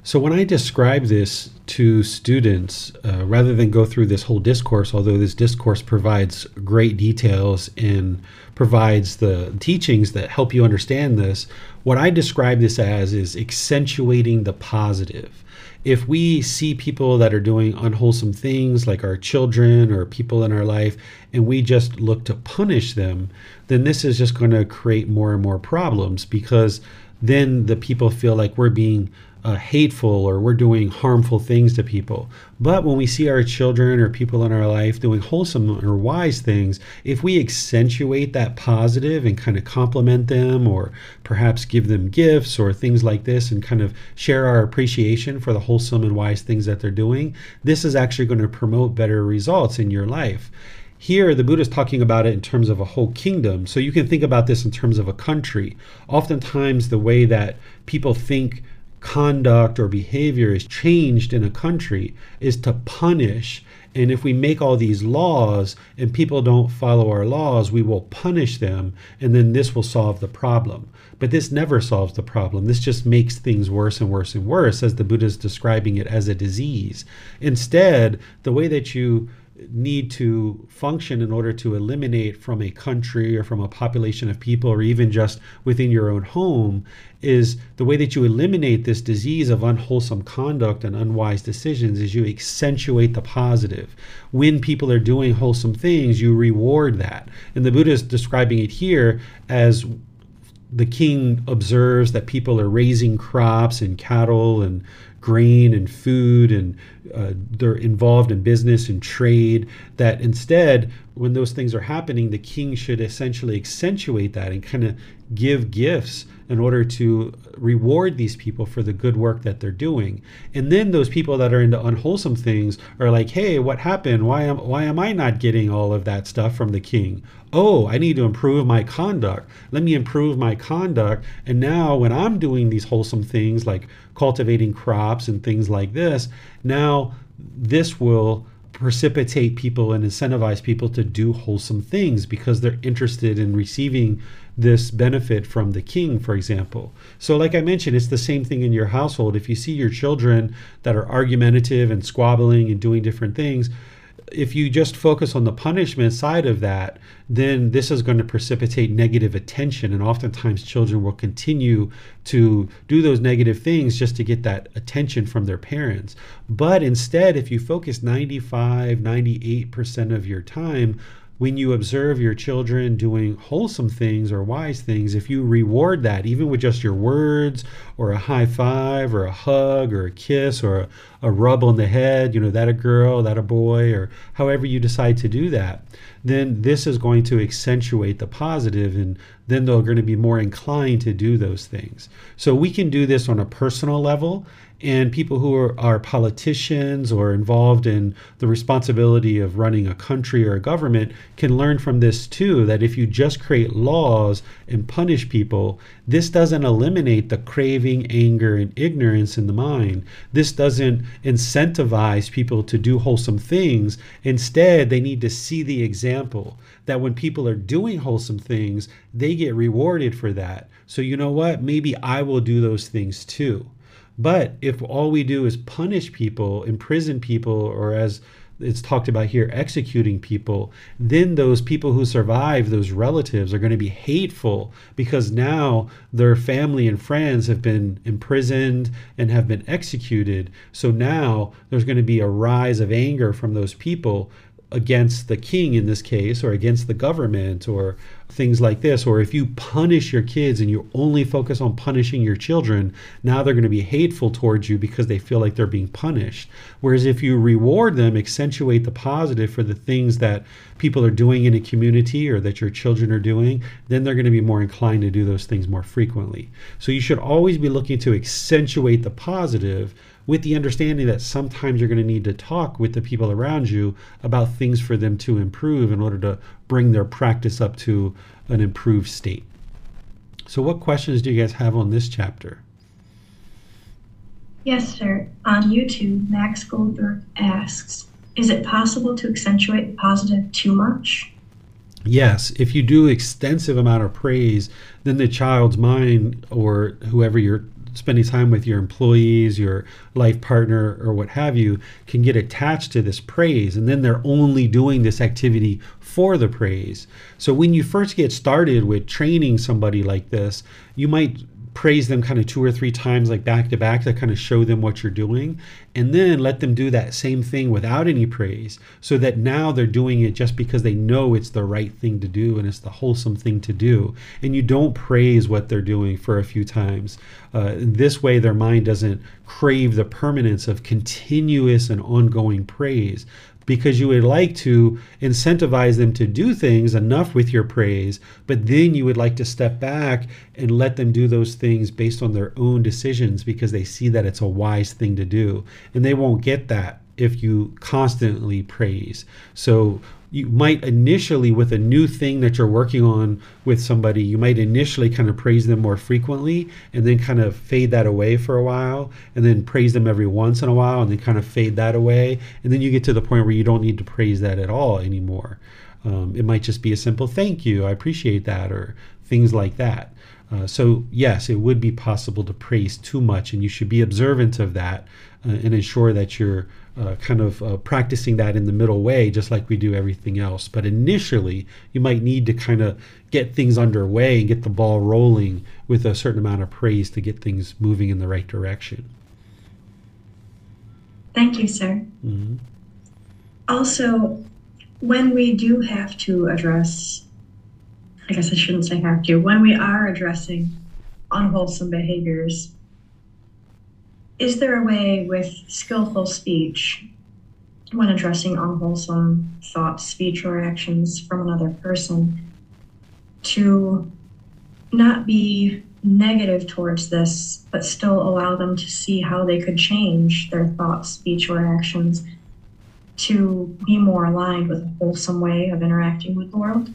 So, when I describe this to students, uh, rather than go through this whole discourse, although this discourse provides great details and provides the teachings that help you understand this, what I describe this as is accentuating the positive. If we see people that are doing unwholesome things, like our children or people in our life, and we just look to punish them, then this is just going to create more and more problems because then the people feel like we're being uh, hateful or we're doing harmful things to people. But when we see our children or people in our life doing wholesome or wise things, if we accentuate that positive and kind of compliment them or perhaps give them gifts or things like this and kind of share our appreciation for the wholesome and wise things that they're doing, this is actually going to promote better results in your life. Here, the Buddha is talking about it in terms of a whole kingdom. So you can think about this in terms of a country. Oftentimes, the way that people think conduct or behavior is changed in a country is to punish. And if we make all these laws and people don't follow our laws, we will punish them, and then this will solve the problem. But this never solves the problem. This just makes things worse and worse and worse, as the Buddha is describing it as a disease. Instead, the way that you need to function in order to eliminate from a country or from a population of people or even just within your own home is the way that you eliminate this disease of unwholesome conduct and unwise decisions is you accentuate the positive. When people are doing wholesome things you reward that. And the buddha is describing it here as the king observes that people are raising crops and cattle and grain and food and uh, they're involved in business and trade that instead when those things are happening the king should essentially accentuate that and kind of give gifts in order to reward these people for the good work that they're doing. And then those people that are into unwholesome things are like, "Hey, what happened? Why am why am I not getting all of that stuff from the king? Oh, I need to improve my conduct. Let me improve my conduct. And now when I'm doing these wholesome things like cultivating crops and things like this, now this will precipitate people and incentivize people to do wholesome things because they're interested in receiving this benefit from the king, for example. So, like I mentioned, it's the same thing in your household. If you see your children that are argumentative and squabbling and doing different things, if you just focus on the punishment side of that, then this is going to precipitate negative attention. And oftentimes, children will continue to do those negative things just to get that attention from their parents. But instead, if you focus 95, 98% of your time when you observe your children doing wholesome things or wise things, if you reward that, even with just your words or a high five or a hug or a kiss or a, a rub on the head, you know, that a girl, that a boy, or however you decide to do that, then this is going to accentuate the positive and then they're going to be more inclined to do those things. So we can do this on a personal level and people who are, are, politicians or involved in the responsibility of running a country or a government can learn from this too that if you just create laws and punish people this doesn't eliminate the craving anger and ignorance in the mind. This doesn't incentivize people to do wholesome things. Instead they need to see the example that when people are doing wholesome things they get rewarded for that. So you know what? Maybe i will do those things too but if all we do is punish people, imprison people, or as it's talked about here, executing people, then those people who survive, those relatives, are going to be hateful because now their family and friends have been imprisoned and have been executed. So now there's going to be a rise of anger from those people against the king in this case, or against the government, or things like this. Or if you punish your kids and you only focus on punishing your children, now they're going to be hateful towards you because they feel like they're being punished. Whereas if you reward them, accentuate the positive for the things that people are doing in a community or that your children are doing, then they're going to be more inclined to do those things more frequently. So you should always be looking to accentuate the positive with the understanding that sometimes you're going to need to talk with the people around you about things for them to improve in order to bring their practice up to an improved state. So, what questions do you guys have on this chapter? Yes, sir. On YouTube, Max Goldberg asks Is it possible to accentuate positive too much? Yes, if you do extensive amount of praise, then the child's mind or whoever you're spending time with your employees, your life partner, or what have you, can get attached to this praise. And then they're only doing this activity for the praise. So when you first get started with training somebody like this, you might praise them kind of two or three times, like back to back, to kind of show them what you're doing. And then let them do that same thing without any praise, so that now they're doing it just because they know it's the right thing to do and it's the wholesome thing to do. And you don't praise what they're doing for a few times. Uh, this way, their mind doesn't crave the permanence of continuous and ongoing praise, because you would like to incentivize them to do things enough with your praise, but then you would like to step back and let them do those things based on their own decisions because they see that it's a wise thing to do. And they won't get that if you constantly praise. So you might initially with a new thing that you're working on with somebody you might initially kind of praise them more frequently and then kind of fade that away for a while and then praise them every once in a while and then kind of fade that away. And then you get to the point where you don't need to praise that at all anymore. Um, it might just be a simple thank you i appreciate that or things like that. Uh, so yes it would be possible to praise too much and you should be observant of that uh, and ensure that you're uh, kind of uh, practicing that in the middle way, just like we do everything else. But initially, you might need to kind of get things underway and get the ball rolling with a certain amount of praise to get things moving in the right direction. Thank you, sir. Mm-hmm. Also, when we do have to address, I guess I shouldn't say have to, when we are addressing unwholesome behaviors, is there a way with skillful speech, when addressing unwholesome thoughts, speech, or actions from another person, to not be negative towards this, but still allow them to see how they could change their thoughts, speech, or actions to be more aligned with a wholesome way of interacting with the world?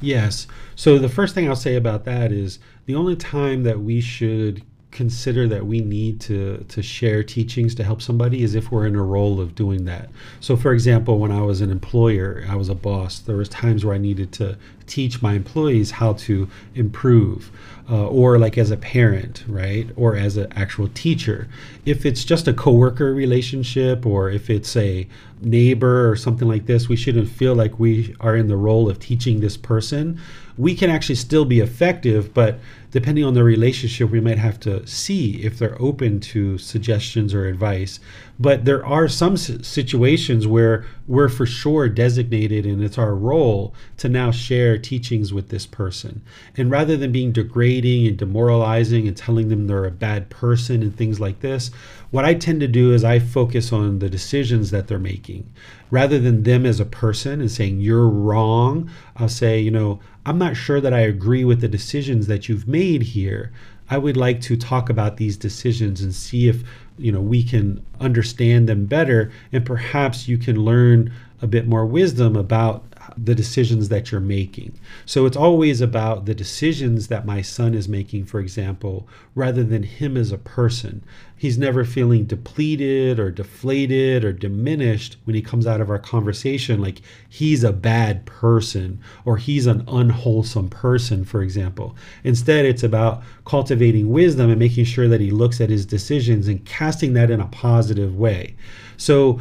Yes. So the first thing I'll say about that is the only time that we should consider that we need to to share teachings to help somebody is if we're in a role of doing that. So for example, when I was an employer, I was a boss, there was times where I needed to teach my employees how to improve. Uh, or like as a parent, right? Or as an actual teacher. If it's just a coworker relationship or if it's a neighbor or something like this, we shouldn't feel like we are in the role of teaching this person. We can actually still be effective, but depending on the relationship, we might have to see if they're open to suggestions or advice. But there are some situations where we're for sure designated and it's our role to now share teachings with this person. And rather than being degrading and demoralizing and telling them they're a bad person and things like this, what I tend to do is I focus on the decisions that they're making. Rather than them as a person and saying, you're wrong, I'll say, you know, I'm not sure that I agree with the decisions that you've made here. I would like to talk about these decisions and see if you know we can understand them better and perhaps you can learn a bit more wisdom about the decisions that you're making. So it's always about the decisions that my son is making, for example, rather than him as a person. He's never feeling depleted or deflated or diminished when he comes out of our conversation like he's a bad person or he's an unwholesome person, for example. Instead, it's about cultivating wisdom and making sure that he looks at his decisions and casting that in a positive way. So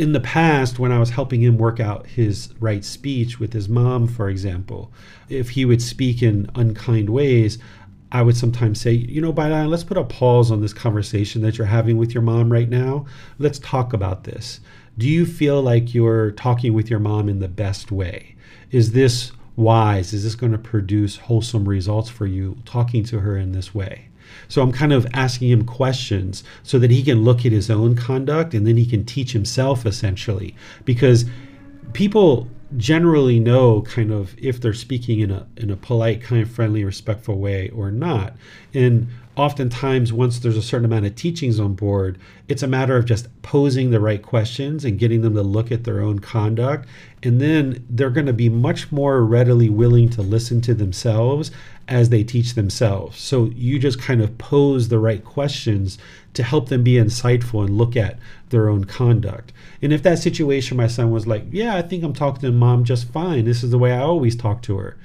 in the past, when I was helping him work out his right speech with his mom, for example, if he would speak in unkind ways, I would sometimes say, you know, Bailan, let's put a pause on this conversation that you're having with your mom right now. Let's talk about this. Do you feel like you're talking with your mom in the best way? Is this wise? Is this going to produce wholesome results for you talking to her in this way? So I'm kind of asking him questions so that he can look at his own conduct and then he can teach himself essentially. Because people generally know kind of if they're speaking in a in a polite, kind, of friendly, respectful way or not. And oftentimes once there's a certain amount of teachings on board, it's a matter of just posing the right questions and getting them to look at their own conduct. And then they're going to be much more readily willing to listen to themselves as they teach themselves. So you just kind of pose the right questions to help them be insightful and look at their own conduct. And if that situation, my son was like, Yeah, I think I'm talking to mom just fine. This is the way I always talk to her.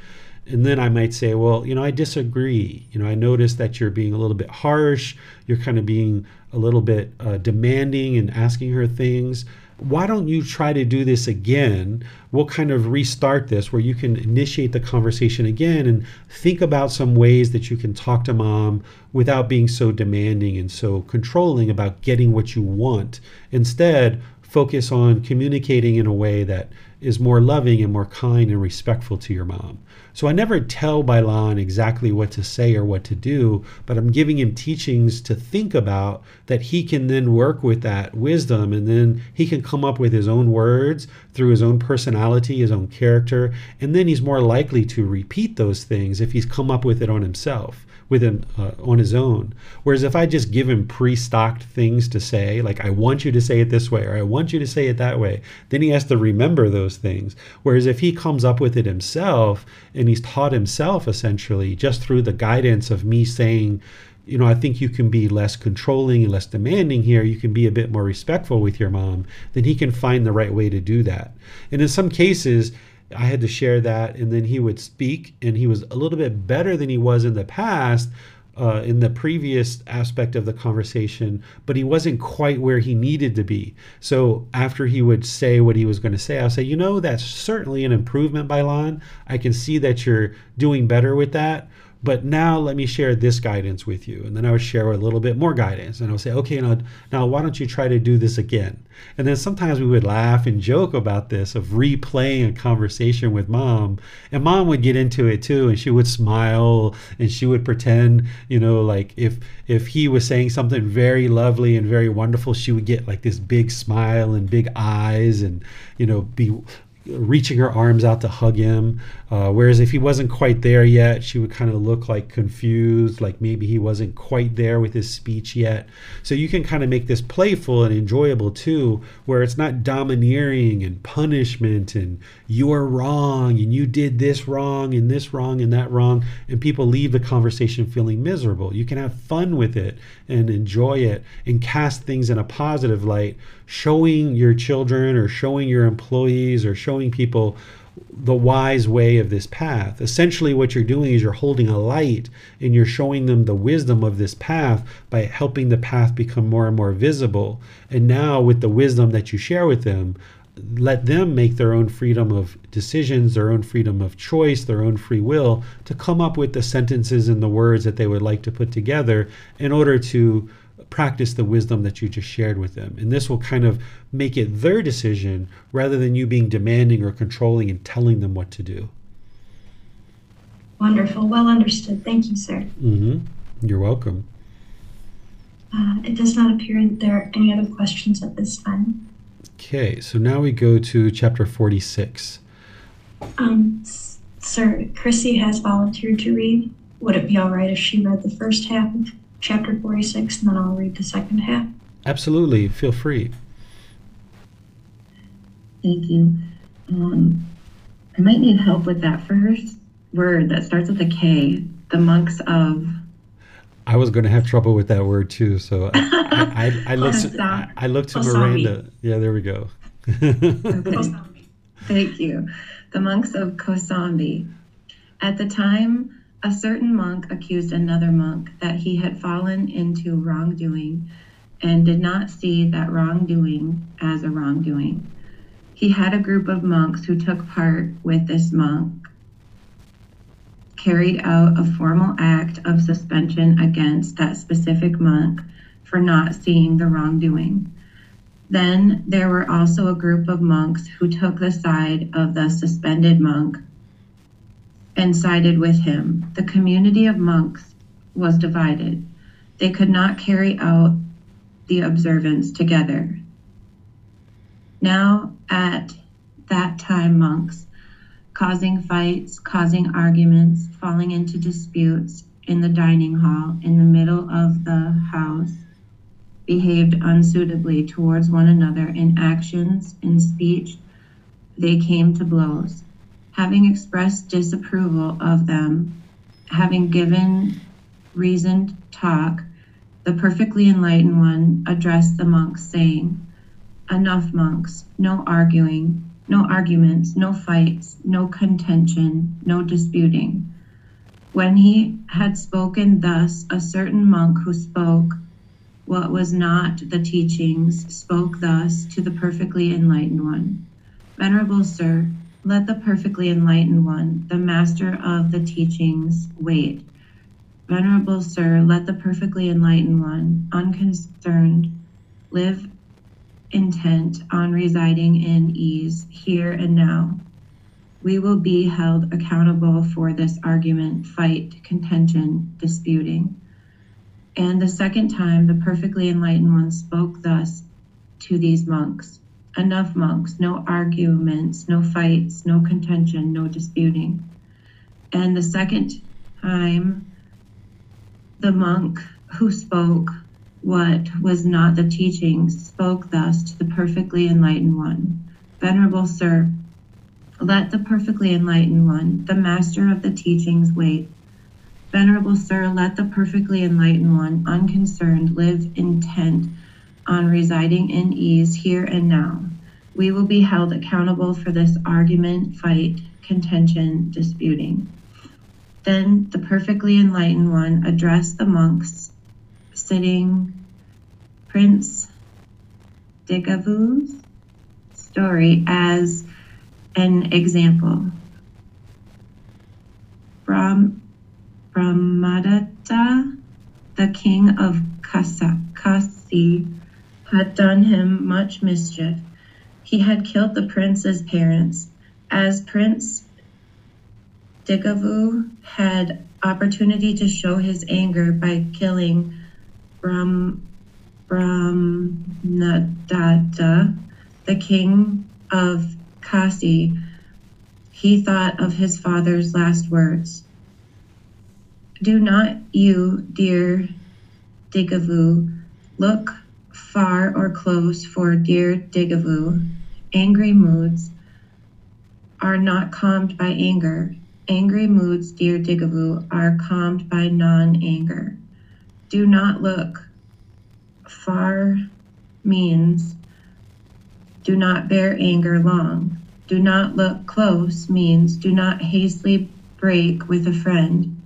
And then I might say, Well, you know, I disagree. You know, I notice that you're being a little bit harsh. You're kind of being a little bit uh, demanding and asking her things. Why don't you try to do this again? We'll kind of restart this where you can initiate the conversation again and think about some ways that you can talk to mom without being so demanding and so controlling about getting what you want. Instead, focus on communicating in a way that is more loving and more kind and respectful to your mom. So I never tell Bailan exactly what to say or what to do, but I'm giving him teachings to think about that he can then work with that wisdom and then he can come up with his own words through his own personality, his own character, and then he's more likely to repeat those things if he's come up with it on himself with him uh, on his own. Whereas if I just give him pre-stocked things to say, like I want you to say it this way or I want you to say it that way, then he has to remember those things. Whereas if he comes up with it himself and he's taught himself essentially just through the guidance of me saying, you know, I think you can be less controlling and less demanding here. You can be a bit more respectful with your mom. Then he can find the right way to do that. And in some cases, I had to share that, and then he would speak, and he was a little bit better than he was in the past. Uh, in the previous aspect of the conversation, but he wasn't quite where he needed to be. So after he would say what he was going to say, I'll say, you know, that's certainly an improvement Bailan. I can see that you're doing better with that. But now let me share this guidance with you. And then I would share a little bit more guidance. And I would say, okay, now, now why don't you try to do this again? And then sometimes we would laugh and joke about this of replaying a conversation with mom. And mom would get into it too. And she would smile and she would pretend, you know, like if if he was saying something very lovely and very wonderful, she would get like this big smile and big eyes and, you know, be reaching her arms out to hug him. Uh, whereas if he wasn't quite there yet, she would kind of look like confused, like maybe he wasn't quite there with his speech yet. So you can kind of make this playful and enjoyable too, where it's not domineering and punishment and you're wrong and you did this wrong and this wrong and that wrong, and people leave the conversation feeling miserable. You can have fun with it and enjoy it and cast things in a positive light, showing your children or showing your employees or showing people the wise way of this path. Essentially, what you're doing is you're holding a light and you're showing them the wisdom of this path by helping the path become more and more visible. And now, with the wisdom that you share with them, let them make their own freedom of decisions, their own freedom of choice, their own free will to come up with the sentences and the words that they would like to put together in order to practice the wisdom that you just shared with them. And this will kind of make it their decision rather than you being demanding or controlling and telling them what to do. Wonderful. Well understood. Thank you, sir. Mm-hmm. You're welcome. Uh, it does not appear that there are any other questions at this time. Okay, so now we go to chapter 46. Um, sir, Chrissy has volunteered to read. Would it be all right if she read the first half of chapter 46, and then I'll read the second half. Absolutely. Feel free. Thank you. Um, I might need help with that first word that starts with a K. The monks of. I was going to have trouble with that word too, so I, I, I, looked. I, I looked to Miranda. Yeah, there we go. okay. Thank you. The monks of Kosambi. At the time a certain monk accused another monk that he had fallen into wrongdoing and did not see that wrongdoing as a wrongdoing. He had a group of monks who took part with this monk, carried out a formal act of suspension against that specific monk for not seeing the wrongdoing. Then there were also a group of monks who took the side of the suspended monk and sided with him. The community of monks was divided. They could not carry out the observance together. Now, at that time, monks, causing fights, causing arguments, falling into disputes in the dining hall in the middle of the house, behaved unsuitably towards one another in actions, in speech, they came to blows. Having expressed disapproval of them, having given reasoned talk, the perfectly enlightened one addressed the monks, saying, Enough, monks, no arguing, no arguments, no fights, no contention, no disputing. When he had spoken thus, a certain monk who spoke what was not the teachings, spoke thus to the perfectly enlightened one Venerable Sir, let the perfectly enlightened one, the master of the teachings, wait. Venerable Sir, let the perfectly enlightened one, unconcerned, live intent on residing in ease here and now. We will be held accountable for this argument, fight, contention, disputing. And the second time, the perfectly enlightened one spoke thus to these monks Enough, monks, no arguments, no fights, no contention, no disputing. And the second time, the monk who spoke what was not the teaching spoke thus to the perfectly enlightened one Venerable Sir, let the perfectly enlightened one, the master of the teachings, wait. Venerable Sir, let the perfectly enlightened one, unconcerned, live intent on residing in ease here and now. We will be held accountable for this argument, fight, contention, disputing. Then the perfectly enlightened one addressed the monks sitting Prince Digavu's story as an example. Brahm, Brahmadatta, the king of Kasa, Kasi, had done him much mischief. He had killed the prince's parents. As Prince Digavu had opportunity to show his anger by killing Brahm, Brahmadatta, the king of Kasi, he thought of his father's last words. Do not you, dear Digavu, look far or close for dear Digavu. Angry moods are not calmed by anger. Angry moods, dear Digavu, are calmed by non anger. Do not look far means do not bear anger long. Do not look close means do not hastily break with a friend.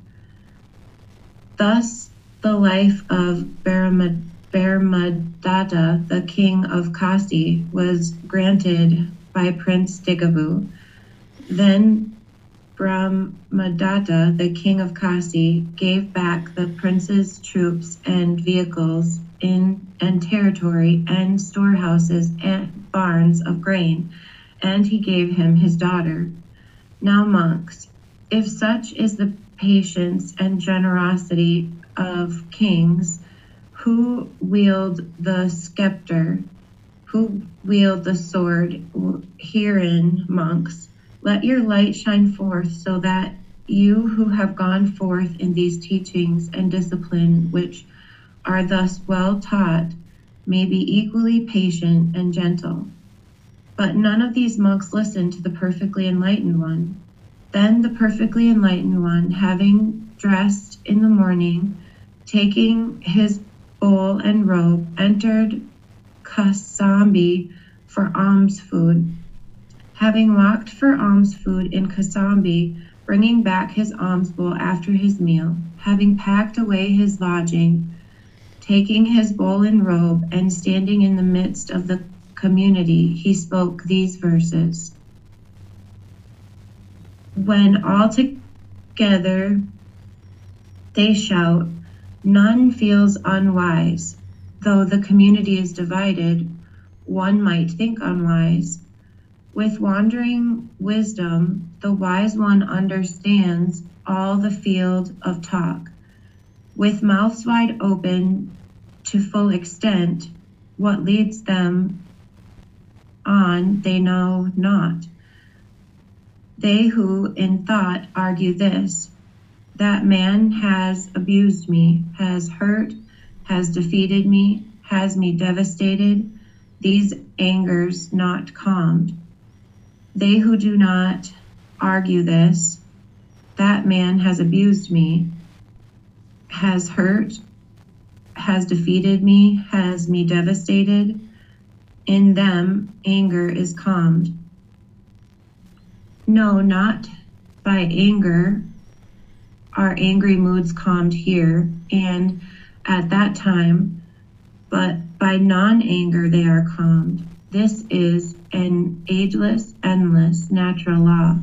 Thus, the life of Baramad Brahmadatta, the king of Kasi, was granted by Prince Digavu. Then Brahmadatta, the king of Kasi, gave back the prince's troops and vehicles in and territory and storehouses and barns of grain, and he gave him his daughter. Now, monks, if such is the patience and generosity of kings, who wield the scepter, who wield the sword, herein, monks, let your light shine forth so that you who have gone forth in these teachings and discipline, which are thus well taught, may be equally patient and gentle. But none of these monks listened to the perfectly enlightened one. Then the perfectly enlightened one, having dressed in the morning, taking his bowl, and robe, entered Kasambi for alms food. Having walked for alms food in Kasambi, bringing back his alms bowl after his meal, having packed away his lodging, taking his bowl and robe, and standing in the midst of the community, he spoke these verses. When all together they shout, None feels unwise. Though the community is divided, one might think unwise. With wandering wisdom, the wise one understands all the field of talk. With mouths wide open to full extent, what leads them on they know not. They who in thought argue this that man has abused me, has hurt, has defeated me, has me devastated, these angers not calmed. They who do not argue this, that man has abused me, has hurt, has defeated me, has me devastated, in them anger is calmed. No, not by anger our angry moods calmed here, and at that time, but by non anger they are calmed. This is an ageless, endless natural law.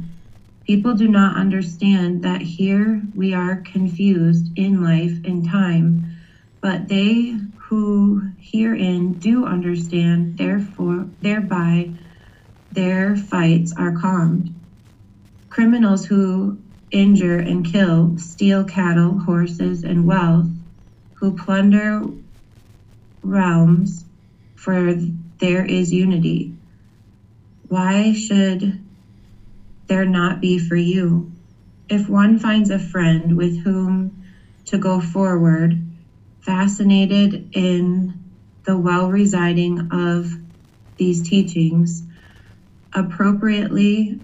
People do not understand that here we are confused in life and time, but they who herein do understand, therefore, thereby their fights are calmed. Criminals who injure and kill, steal cattle, horses, and wealth, who plunder realms, for there is unity. Why should there not be for you? If one finds a friend with whom to go forward, fascinated in the well residing of these teachings, appropriately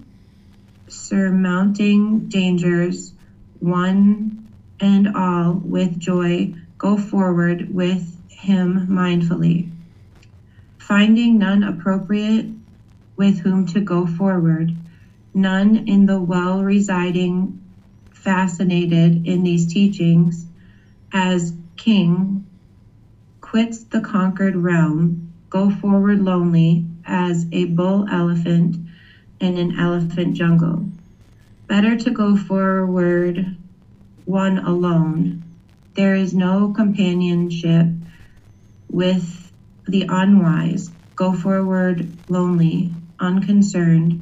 surmounting dangers, one and all with joy, go forward with him mindfully. Finding none appropriate with whom to go forward, none in the well residing, fascinated in these teachings, as king quits the conquered realm, go forward lonely as a bull elephant in an elephant jungle. Better to go forward one alone. There is no companionship with the unwise. Go forward lonely, unconcerned,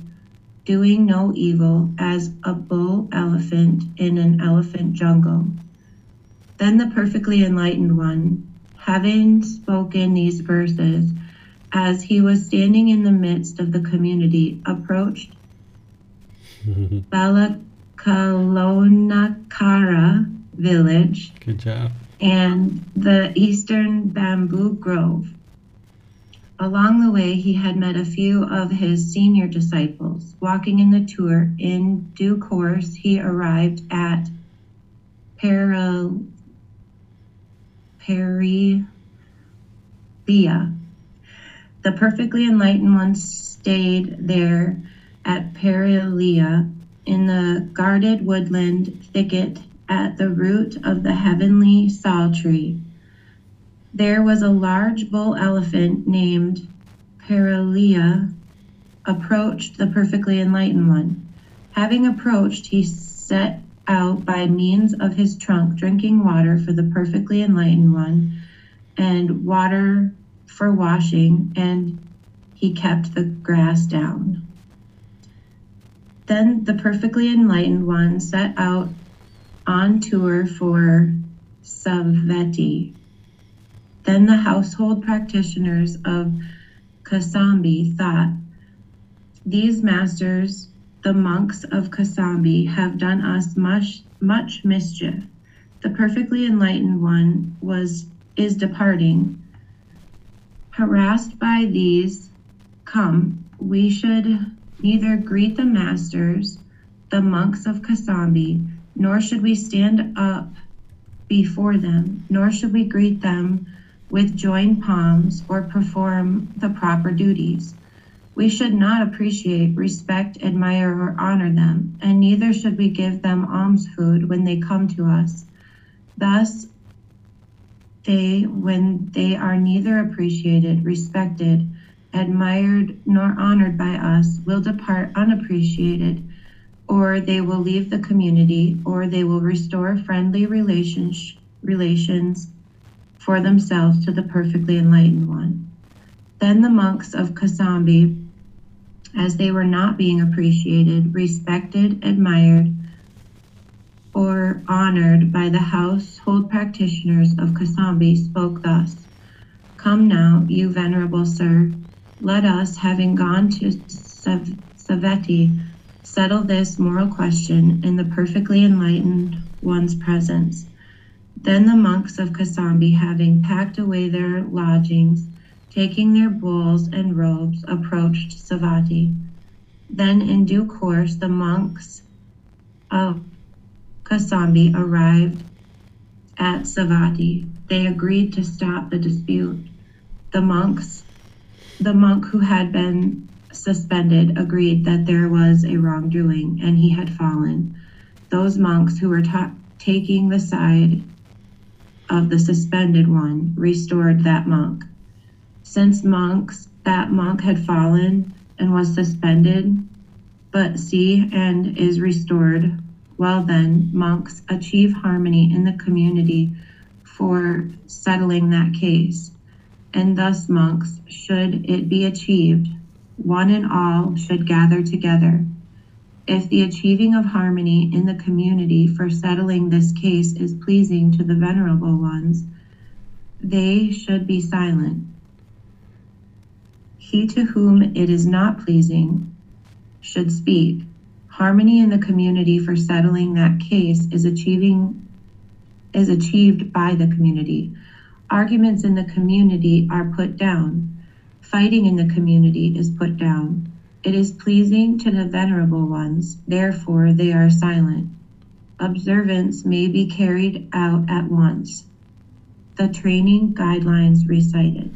doing no evil as a bull elephant in an elephant jungle. Then the perfectly enlightened one, having spoken these verses, as he was standing in the midst of the community, approached Balakalonakara village. Good job. And the eastern bamboo grove. Along the way, he had met a few of his senior disciples. Walking in the tour, in due course, he arrived at Para, Perilia. The perfectly enlightened one stayed there at Perilia in the guarded woodland thicket at the root of the heavenly sal tree. There was a large bull elephant named Perilia approached the perfectly enlightened one. Having approached, he set out by means of his trunk drinking water for the perfectly enlightened one and water for washing, and he kept the grass down. Then the perfectly enlightened one set out on tour for Savatthi. Then the household practitioners of Kasambi thought, These masters, the monks of Kasambi, have done us much, much mischief. The perfectly enlightened one was is departing, harassed by these, come, we should neither greet the masters, the monks of Kasambi, nor should we stand up before them, nor should we greet them with joined palms or perform the proper duties. We should not appreciate, respect, admire, or honor them, and neither should we give them alms food when they come to us. Thus, they, when they are neither appreciated, respected, admired, nor honored by us, will depart unappreciated, or they will leave the community, or they will restore friendly relations, relations for themselves to the perfectly enlightened one. Then the monks of Kasambi, as they were not being appreciated, respected, admired, or honored by the household practitioners of Kasambi, spoke thus Come now, you venerable sir, let us, having gone to Savatthi, settle this moral question in the perfectly enlightened one's presence. Then the monks of Kasambi, having packed away their lodgings, taking their bowls and robes, approached Savatthi. Then, in due course, the monks of Kasambi arrived at Savatthi. They agreed to stop the dispute. The monks, the monk who had been suspended, agreed that there was a wrongdoing and he had fallen. Those monks who were ta- taking the side of the suspended one restored that monk. Since monks, that monk had fallen and was suspended, but see and is restored, well then, monks achieve harmony in the community for settling that case. And thus, monks, should it be achieved, one and all should gather together. If the achieving of harmony in the community for settling this case is pleasing to the venerable ones, they should be silent. He to whom it is not pleasing should speak. Harmony in the community for settling that case is achieving is achieved by the community. Arguments in the community are put down. Fighting in the community is put down. It is pleasing to the venerable ones, therefore they are silent. Observance may be carried out at once. The training guidelines recited.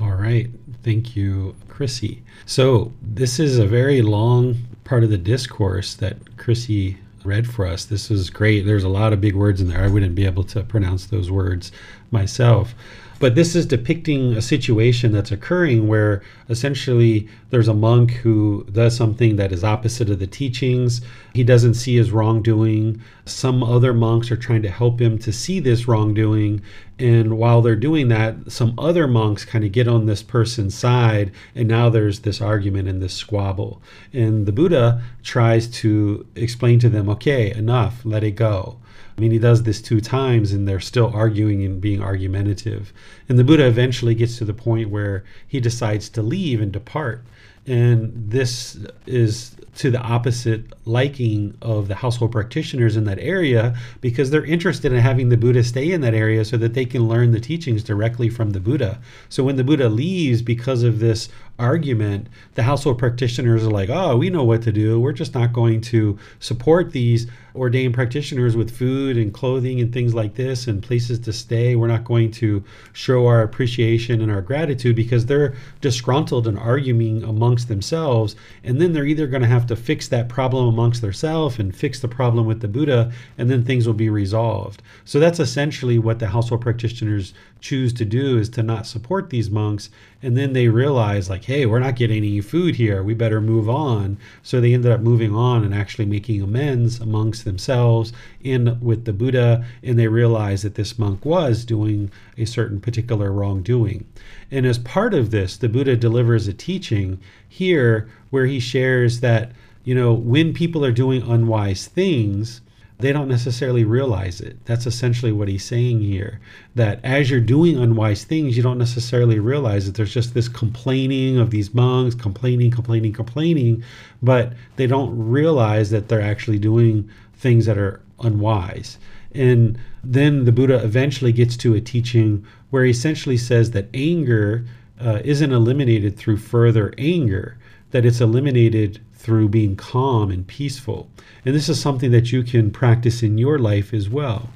All right. Thank you, Chrissy. So, this is a very long part of the discourse that Chrissy read for us. This is great. There's a lot of big words in there. I wouldn't be able to pronounce those words myself. But this is depicting a situation that's occurring where essentially there's a monk who does something that is opposite of the teachings. He doesn't see his wrongdoing. Some other monks are trying to help him to see this wrongdoing. And while they're doing that, some other monks kind of get on this person's side. And now there's this argument and this squabble. And the Buddha tries to explain to them okay, enough, let it go. I mean, he does this two times and they're still arguing and being argumentative. And the Buddha eventually gets to the point where he decides to leave and depart. And this is to the opposite liking of the household practitioners in that area because they're interested in having the Buddha stay in that area so that they can learn the teachings directly from the Buddha. So when the Buddha leaves because of this argument, the household practitioners are like, oh, we know what to do. We're just not going to support these ordained practitioners with food and clothing and things like this and places to stay. We're not going to show our appreciation and our gratitude because they're disgruntled and arguing amongst themselves. And then they're either going to have to fix that problem amongst themselves and fix the problem with the Buddha, and then things will be resolved. So that's essentially what the household practitioners choose to do is to not support these monks and then they realize like hey we're not getting any food here. We better move on. So they ended up moving on and actually making amends amongst themselves and with the buddha and they realized that this monk was doing a certain particular wrongdoing. And as part of this the buddha delivers a teaching here where he shares that you know when people are doing unwise things they don't necessarily realize it. That's essentially what he's saying here. That as you're doing unwise things, you don't necessarily realize that there's just this complaining of these monks, complaining, complaining, complaining, but they don't realize that they're actually doing things that are unwise. And then the Buddha eventually gets to a teaching where he essentially says that anger uh, isn't eliminated through further anger, that it's eliminated through being calm and peaceful. And this is something that you can practice in your life as well.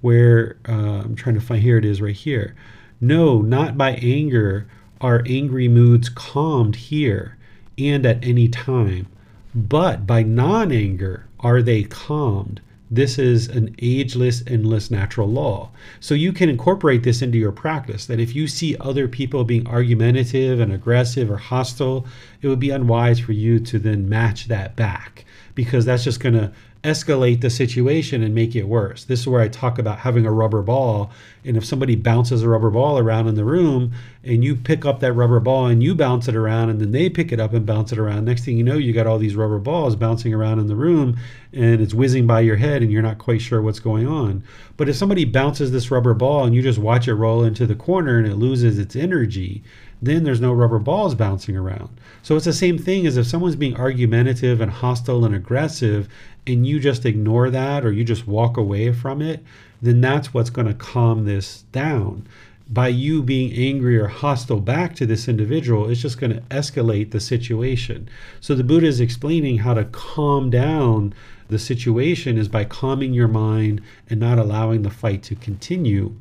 Where uh, I'm trying to find, here it is right here. No, not by anger are angry moods calmed here and at any time, but by non anger are they calmed this is an ageless, endless natural law. So you can incorporate this into your practice that if you see other people being argumentative and aggressive or hostile, it would be unwise for you to then match that back because that's just going to escalate the situation and make it worse. This is where I talk about having a rubber ball. And if somebody bounces a rubber ball around in the room and you pick up that rubber ball and you bounce it around and then they pick it up and bounce it around, next thing you know, you got all these rubber balls bouncing around in the room and it's whizzing by your head and you're not quite sure what's going on. But if somebody bounces this rubber ball and you just watch it roll into the corner and it loses its energy, then there's no rubber balls bouncing around. So it's the same thing as if someone's being argumentative and hostile and aggressive and you just ignore that or you just walk away from it, then that's what's going to calm this down. By you being angry or hostile back to this individual, it's just going to escalate the situation. So the Buddha is explaining how to calm down the situation is by calming your mind and not allowing the fight to continue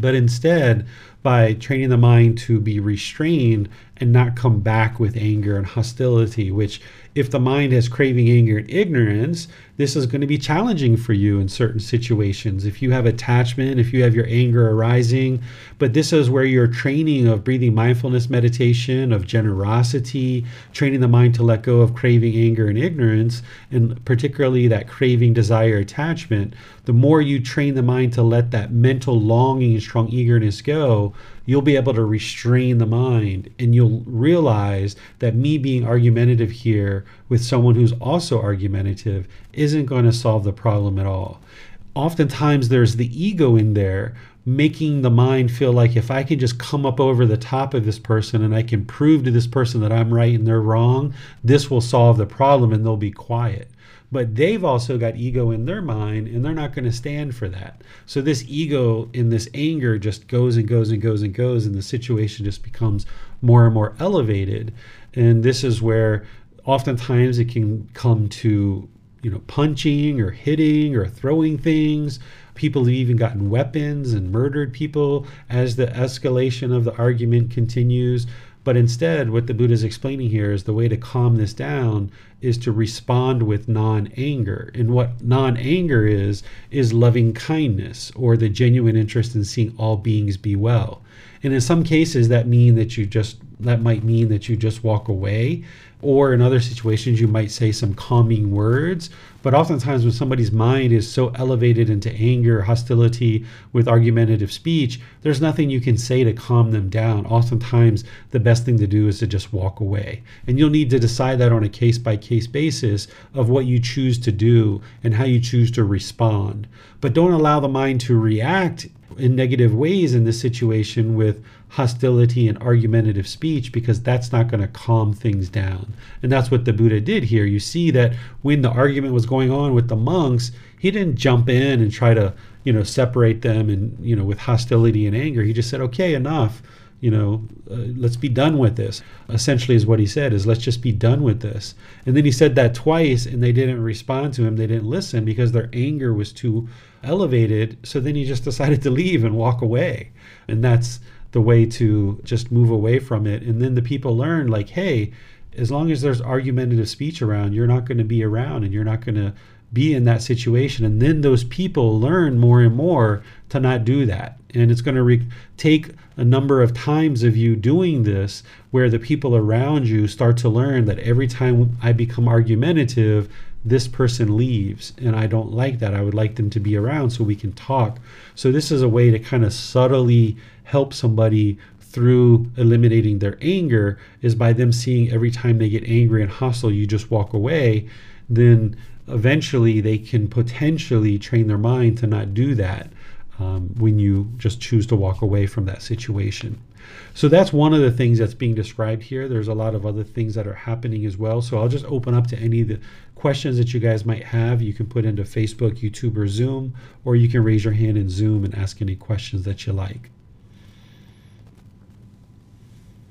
but instead by training the mind to be restrained and not come back with anger and hostility, which if the mind has craving, anger, and ignorance, this is going to be challenging for you in certain situations. If you have attachment, if you have your anger arising, but this is where your training of breathing mindfulness meditation, of generosity, training the mind to let go of craving, anger, and ignorance, and particularly that craving, desire, attachment, the more you train the mind to let that mental longing and strong eagerness go, you'll be able to restrain the mind and you'll realize that me being argumentative here with someone who's also argumentative isn't going to solve the problem at all. Oftentimes, there's the ego in there making the mind feel like if I can just come up over the top of this person and I can prove to this person that I'm right and they're wrong, this will solve the problem and they'll be quiet but they've also got ego in their mind and they're not going to stand for that. So this ego in this anger just goes and goes and goes and goes and the situation just becomes more and more elevated. And this is where oftentimes it can come to, you know, punching or hitting or throwing things. People have even gotten weapons and murdered people as the escalation of the argument continues. But instead, what the Buddha is explaining here is the way to calm this down is to respond with non anger. And what non anger is, is loving kindness or the genuine interest in seeing all beings be well. And in some cases, that mean that you just that might mean that you just walk away or in other situations, you might say some calming words. But oftentimes, when somebody's mind is so elevated into anger, hostility with argumentative speech, there's nothing you can say to calm them down. Oftentimes, the best thing to do is to just walk away. And you'll need to decide that on a case by case basis of what you choose to do and how you choose to respond. But don't allow the mind to react in negative ways in this situation with hostility and argumentative speech because that's not going to calm things down. And that's what the Buddha did here. You see that when the argument was going on with the monks, he didn't jump in and try to, you know, separate them and, you know, with hostility and anger. He just said, "Okay, enough." you know, uh, let's be done with this. Essentially, is what he said is let's just be done with this. And then he said that twice, and they didn't respond to him. They didn't listen because their anger was too elevated. So then he just decided to leave and walk away. And that's the way to just move away from it. And then the people learn, like, hey, as long as there's argumentative speech around, you're not going to be around and you're not going to be in that situation. And then those people learn more and more to not do that. And it's going to re- take a number of times of you doing this where the people around you start to learn that every time I become argumentative, this person leaves and I don't like that. I would like them to be around so we can talk. So this is a way to kind of subtly help somebody through eliminating their anger is by them seeing every time they get angry and hostile you just walk away then eventually they can potentially train their mind to not do that um, when you just choose to walk away from that situation. So that's one of the things that's being described here. There's a lot of other things that are happening as well. So I'll just open up to any of the questions that you guys might have. You can put into Facebook, YouTube, or Zoom, or you can raise your hand in Zoom and ask any questions that you like.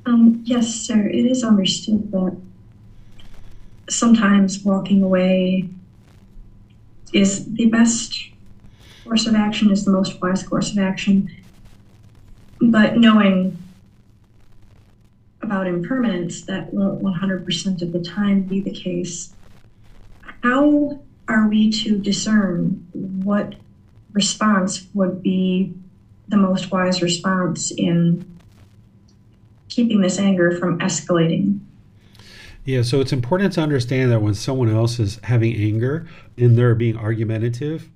Um, yes, sir. It is understood that sometimes walking away is the best course of action, is the most wise course of action. But knowing about impermanence, that won't 100% of the time be the case. How are we to discern what response would be the most wise response in keeping this anger from escalating? Yeah, so it's important to understand that when someone else is having anger and they're being argumentative,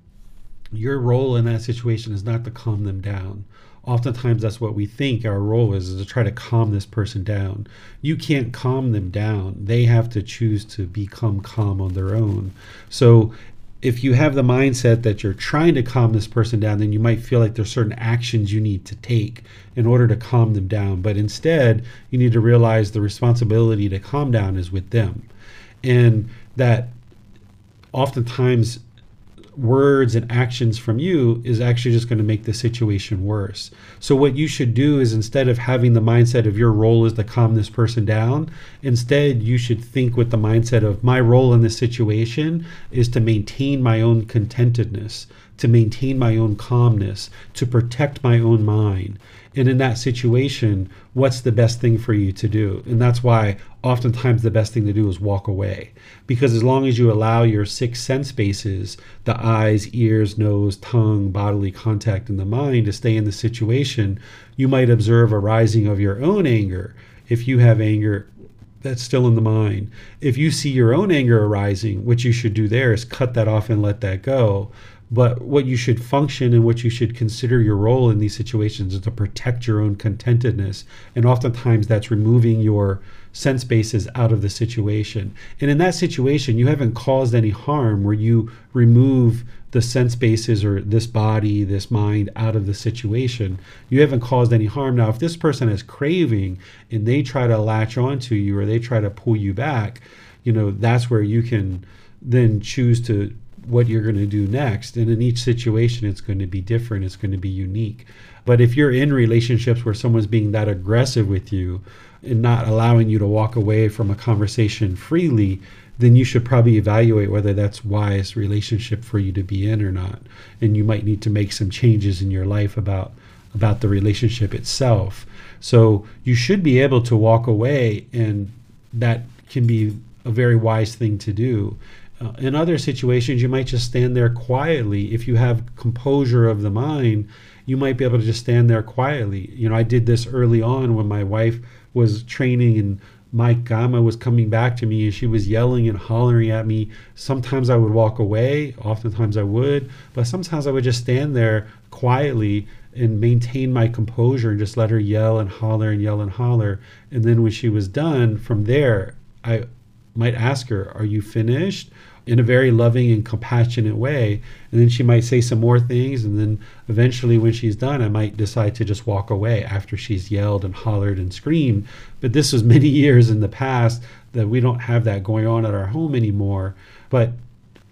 your role in that situation is not to calm them down. Oftentimes, that's what we think our role is, is to try to calm this person down. You can't calm them down. They have to choose to become calm on their own. So, if you have the mindset that you're trying to calm this person down, then you might feel like there's certain actions you need to take in order to calm them down. But instead, you need to realize the responsibility to calm down is with them. And that oftentimes words and actions from you is actually just going to make the situation worse. So, what you should do is instead of having the mindset of your role is to calm this person down, instead, you should think with the mindset of my role in this situation is to maintain my own contentedness, to maintain my own calmness, to protect my own mind. And in that situation, what's the best thing for you to do? And that's why oftentimes the best thing to do is walk away. Because as long as you allow your six sense bases, the eyes, ears, nose, tongue, bodily contact, and the mind to stay in the situation, you might observe a rising of your own anger. If you have anger, that's still in the mind. If you see your own anger arising, what you should do there is cut that off and let that go. But what you should function and what you should consider your role in these situations is to protect your own contentedness. And oftentimes that's removing your sense bases out of the situation. And in that situation, you haven't caused any harm where you remove the sense bases or this body, this mind out of the situation. You haven't caused any harm. Now, if this person is craving and they try to latch onto you or they try to pull you back, you know, that's where you can then choose to what you're going to do next. And in each situation, it's going to be different, it's going to be unique. But if you're in relationships where someone's being that aggressive with you and not allowing you to walk away from a conversation freely, then you should probably evaluate whether that's wise relationship for you to be in or not. And you might need to make some changes in your life about about the relationship itself. So you should be able to walk away and that can be a very wise thing to do. Uh, in other situations, you might just stand there quietly. If you have composure of the mind, you might be able to just stand there quietly. You know, I did this early on when my wife was training and Mike Gama was coming back to me and she was yelling and hollering at me. Sometimes I would walk away, oftentimes I would, but sometimes I would just stand there quietly and maintain my composure and just let her yell and holler and yell and holler. And then when she was done, from there, I might ask her, Are you finished? in a very loving and compassionate way. And then she might say some more things. And then eventually, when she's done, I might decide to just walk away after she's yelled and hollered and screamed. But this was many years in the past that we don't have that going on at our home anymore. But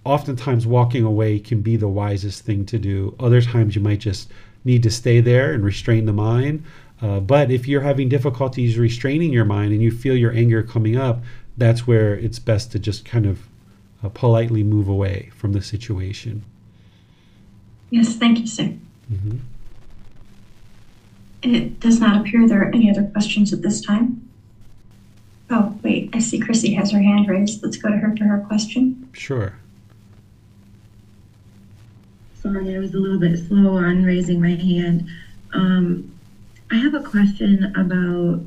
oftentimes, walking away can be the wisest thing to do. Other times, you might just need to stay there and restrain the mind. Uh, but if you're having difficulties restraining your mind and you feel your anger coming up, that's where it's best to just kind of uh, politely move away from the situation. Yes, thank you, sir. Mm-hmm. It does not appear there are any other questions at this time. Oh, wait, I see Chrissy has her hand raised. Let's go to her for her question. Sure. Sorry, I was a little bit slow on raising my hand. Um, I have a question about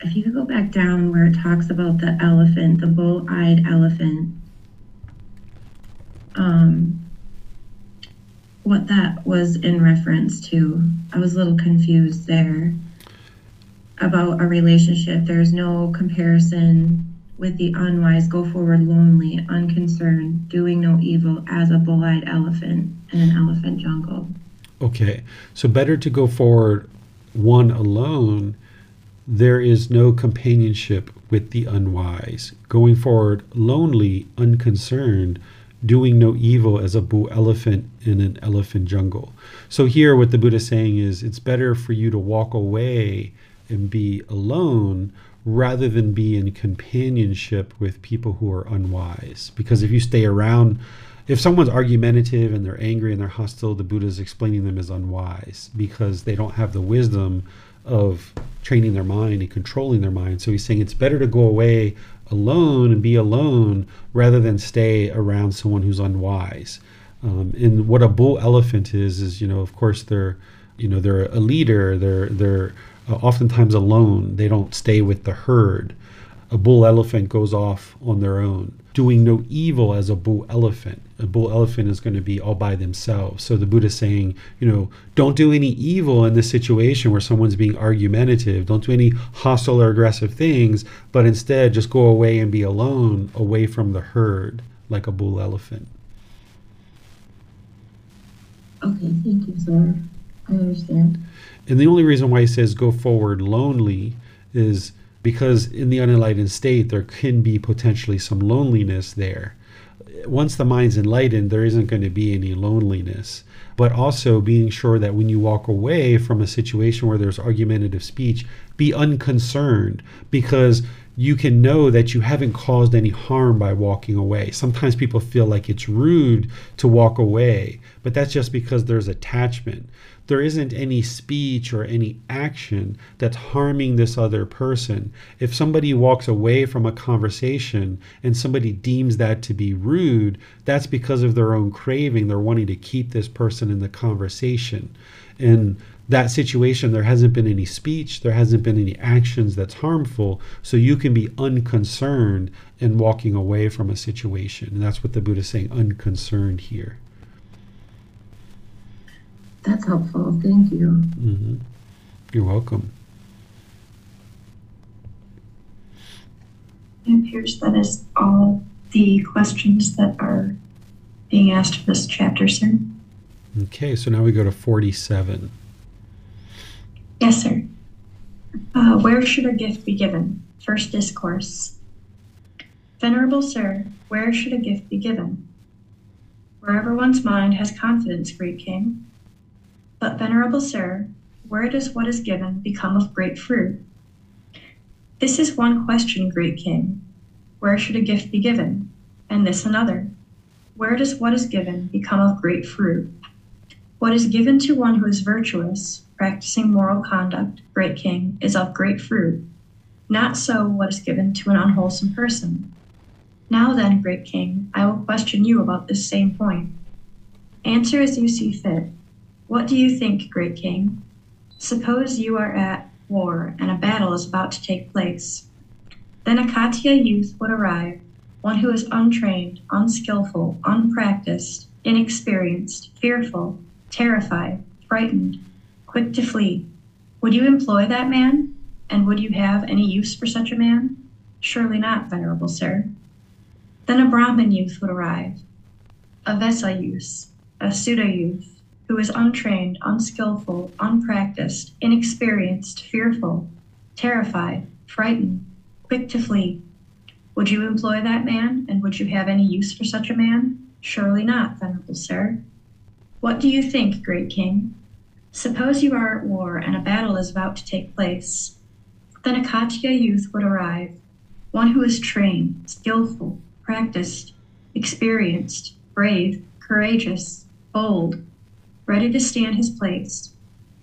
if you could go back down where it talks about the elephant, the bull-eyed elephant, um, what that was in reference to. I was a little confused there about a relationship. There's no comparison with the unwise, go forward lonely, unconcerned, doing no evil as a bull-eyed elephant in an elephant jungle. Okay, so better to go forward one alone there is no companionship with the unwise. Going forward, lonely, unconcerned, doing no evil as a bull elephant in an elephant jungle. So, here, what the Buddha is saying is it's better for you to walk away and be alone rather than be in companionship with people who are unwise. Because if you stay around, if someone's argumentative and they're angry and they're hostile, the Buddha is explaining them as unwise because they don't have the wisdom of training their mind and controlling their mind. So he's saying it's better to go away alone and be alone rather than stay around someone who's unwise. Um, and what a bull elephant is is you know of course they're you know they're a leader. They're they're uh, oftentimes alone. They don't stay with the herd. A bull elephant goes off on their own doing no evil as a bull elephant. A bull elephant is going to be all by themselves. So the Buddha is saying, you know, don't do any evil in this situation where someone's being argumentative. Don't do any hostile or aggressive things, but instead just go away and be alone, away from the herd, like a bull elephant. Okay, thank you, sir. I understand. And the only reason why he says go forward lonely is because in the unenlightened state there can be potentially some loneliness there once the mind's enlightened, there isn't going to be any loneliness. But also being sure that when you walk away from a situation where there's argumentative speech, be unconcerned because you can know that you haven't caused any harm by walking away. Sometimes people feel like it's rude to walk away, but that's just because there's attachment. There isn't any speech or any action that's harming this other person. If somebody walks away from a conversation and somebody deems that to be rude, that's because of their own craving. They're wanting to keep this person in the conversation. And that situation, there hasn't been any speech, there hasn't been any actions that's harmful, so you can be unconcerned in walking away from a situation. And that's what the Buddha is saying, unconcerned here. That's helpful. Thank you. Mm-hmm. You're welcome. It appears that is all the questions that are being asked for this chapter, sir. Okay, so now we go to 47. Yes, sir. Uh, where should a gift be given? First discourse. Venerable sir, where should a gift be given? Wherever one's mind has confidence, great king. But, venerable sir, where does what is given become of great fruit? This is one question, great king. Where should a gift be given? And this another. Where does what is given become of great fruit? What is given to one who is virtuous, practicing moral conduct, great king, is of great fruit. Not so what is given to an unwholesome person. Now then, great king, I will question you about this same point. Answer as you see fit. What do you think, great king? Suppose you are at war and a battle is about to take place. Then a Khattiya youth would arrive, one who is untrained, unskillful, unpracticed, inexperienced, fearful, terrified, frightened, quick to flee. Would you employ that man? And would you have any use for such a man? Surely not, venerable sir. Then a Brahmin youth would arrive, a Vessa youth, a Sudha youth, who is untrained, unskillful, unpracticed, inexperienced, fearful, terrified, frightened, quick to flee. Would you employ that man, and would you have any use for such a man? Surely not, venerable sir. What do you think, great king? Suppose you are at war and a battle is about to take place. Then a Khattiya youth would arrive, one who is trained, skillful, practiced, experienced, brave, courageous, bold, ready to stand his place.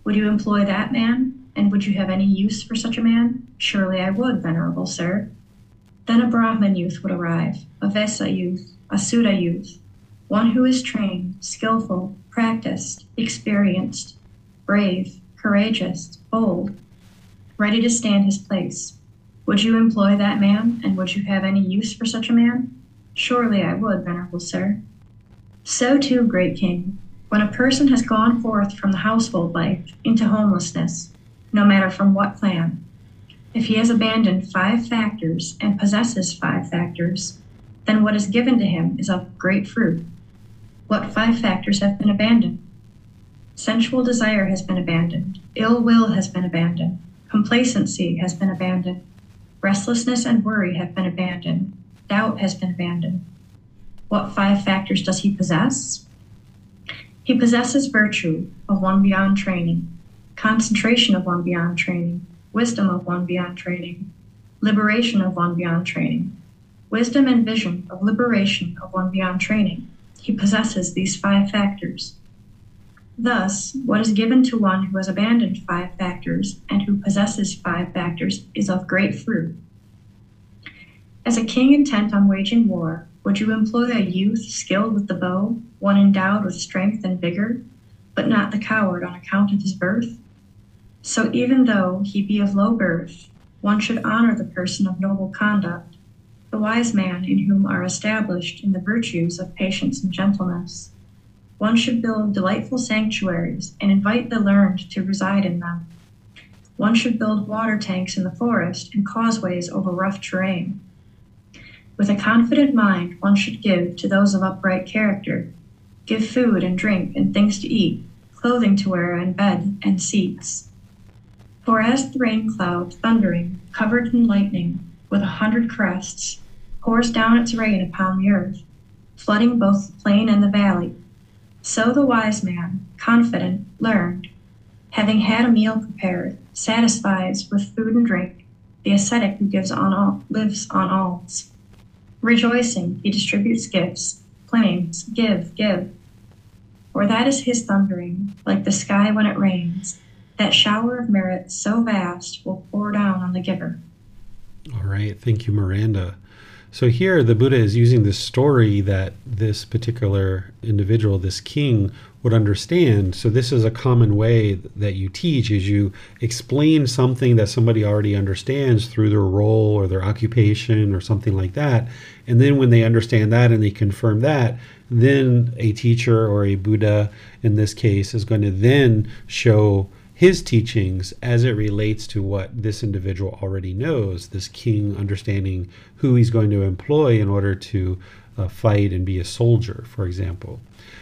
Would you employ that man, and would you have any use for such a man? Surely I would, venerable sir. Then a Brahmin youth would arrive, a Vessa youth, a Sudha youth, one who is trained, skillful, practiced, experienced, brave, courageous, bold, ready to stand his place. Would you employ that man, and would you have any use for such a man? Surely I would, venerable sir. So too, great king, when a person has gone forth from the household life into homelessness, no matter from what clan, if he has abandoned five factors and possesses five factors, then what is given to him is of great fruit. What five factors have been abandoned? Sensual desire has been abandoned, ill will has been abandoned, complacency has been abandoned, restlessness and worry have been abandoned, doubt has been abandoned. What five factors does he possess? He possesses virtue of one beyond training, concentration of one beyond training, wisdom of one beyond training, liberation of one beyond training, wisdom and vision of liberation of one beyond training. He possesses these five factors. Thus, what is given to one who has abandoned five factors and who possesses five factors is of great fruit. As a king intent on waging war, would you employ a youth skilled with the bow, one endowed with strength and vigor, but not the coward on account of his birth? So even though he be of low birth, one should honor the person of noble conduct, the wise man in whom are established in the virtues of patience and gentleness one should build delightful sanctuaries and invite the learned to reside in them. One should build water tanks in the forest and causeways over rough terrain. With a confident mind, one should give to those of upright character, give food and drink and things to eat, clothing to wear and bed and seats. For as the rain cloud, thundering, covered in lightning, with a hundred crests, pours down its rain upon the earth, flooding both the plain and the valley. So the wise man, confident, learned, having had a meal prepared, satisfies with food and drink the ascetic who gives on all, lives on alms. Rejoicing, he distributes gifts, claims, give, give. For that is his thundering, like the sky when it rains. That shower of merit so vast will pour down on the giver. All right. Thank you, Miranda. So here the Buddha is using this story that this particular individual, this king, would understand. So this is a common way that you teach is you explain something that somebody already understands through their role or their occupation or something like that. And then when they understand that and they confirm that, then a teacher or a Buddha in this case is going to then show his teachings as it relates to what this individual already knows, this king understanding who he's going to employ in order to uh, fight and be a soldier, for example.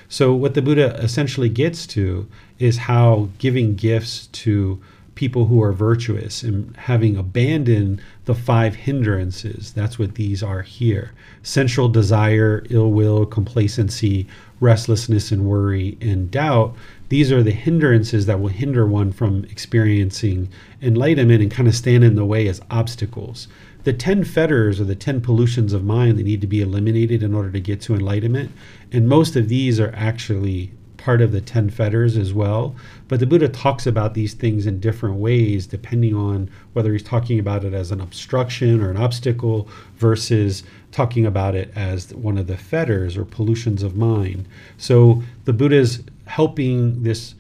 So, what the Buddha essentially gets to is how giving gifts to people who are virtuous and having abandoned the five hindrances. That's what these are here sensual desire, ill will, complacency, restlessness, and worry, and doubt these are the hindrances that will hinder one from experiencing enlightenment and kind of stand in the way as obstacles. The 10 fetters or the 10 pollutions of mind that need to be eliminated in order to get to enlightenment. And most of these are actually part of the 10 fetters as well. But the Buddha talks about these things in different ways depending on whether he's talking about it as an obstruction or an obstacle versus talking about it as one of the fetters or pollutions of mind. So the Buddha's helping this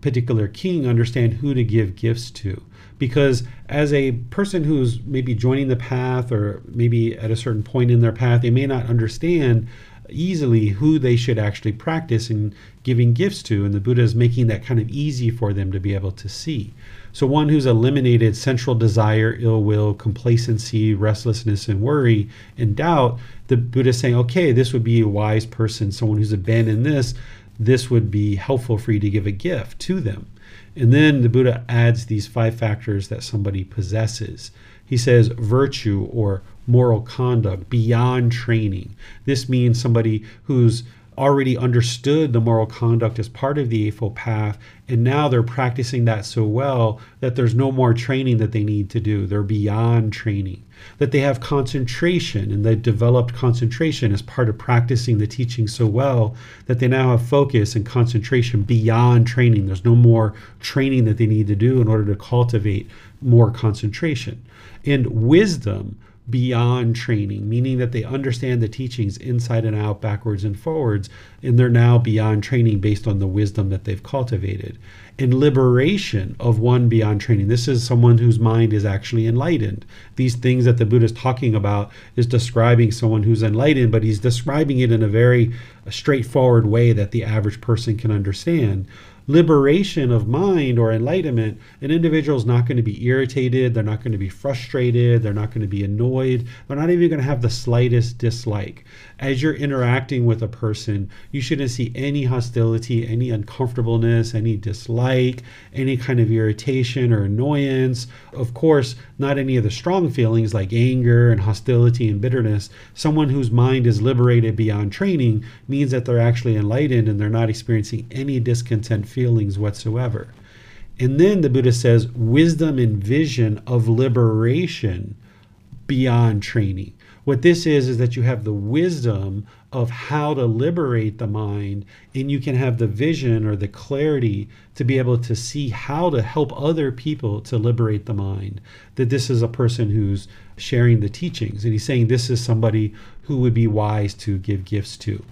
particular king understand who to give gifts to. Because as a person who's maybe joining the path or maybe at a certain point in their path, they may not understand easily who they should actually practice in giving gifts to. And the Buddha is making that kind of easy for them to be able to see. So, one who's eliminated sensual desire, ill will, complacency, restlessness, and worry and doubt, the Buddha is saying, okay, this would be a wise person, someone who's abandoned this this would be helpful for you to give a gift to them. And then the Buddha adds these five factors that somebody possesses. He says virtue or moral conduct beyond training. This means somebody who's already understood the moral conduct as part of the Eightfold Path, and now they're practicing that so well that there's no more training that they need to do. They're beyond training that they have concentration and they developed concentration as part of practicing the teaching so well that they now have focus and concentration beyond training. There's no more training that they need to do in order to cultivate more concentration. And wisdom beyond training, meaning that they understand the teachings inside and out, backwards and forwards, and they're now beyond training based on the wisdom that they've cultivated and liberation of one beyond training. This is someone whose mind is actually enlightened. These things that the Buddha is talking about is describing someone who's enlightened, but he's describing it in a very straightforward way that the average person can understand liberation of mind or enlightenment, an individual is not going to be irritated, they're not going to be frustrated, they're not going to be annoyed, they're not even going to have the slightest dislike. As you're interacting with a person, you shouldn't see any hostility, any uncomfortableness, any dislike, any kind of irritation or annoyance. Of course, not any of the strong feelings like anger and hostility and bitterness. Someone whose mind is liberated beyond training means that they're actually enlightened and they're not experiencing any discontent feelings whatsoever. And then the Buddha says wisdom and vision of liberation beyond training. What this is, is that you have the wisdom of how to liberate the mind, and you can have the vision or the clarity to be able to see how to help other people to liberate the mind. That this is a person who's sharing the teachings, and he's saying this is somebody who would be wise to give gifts to.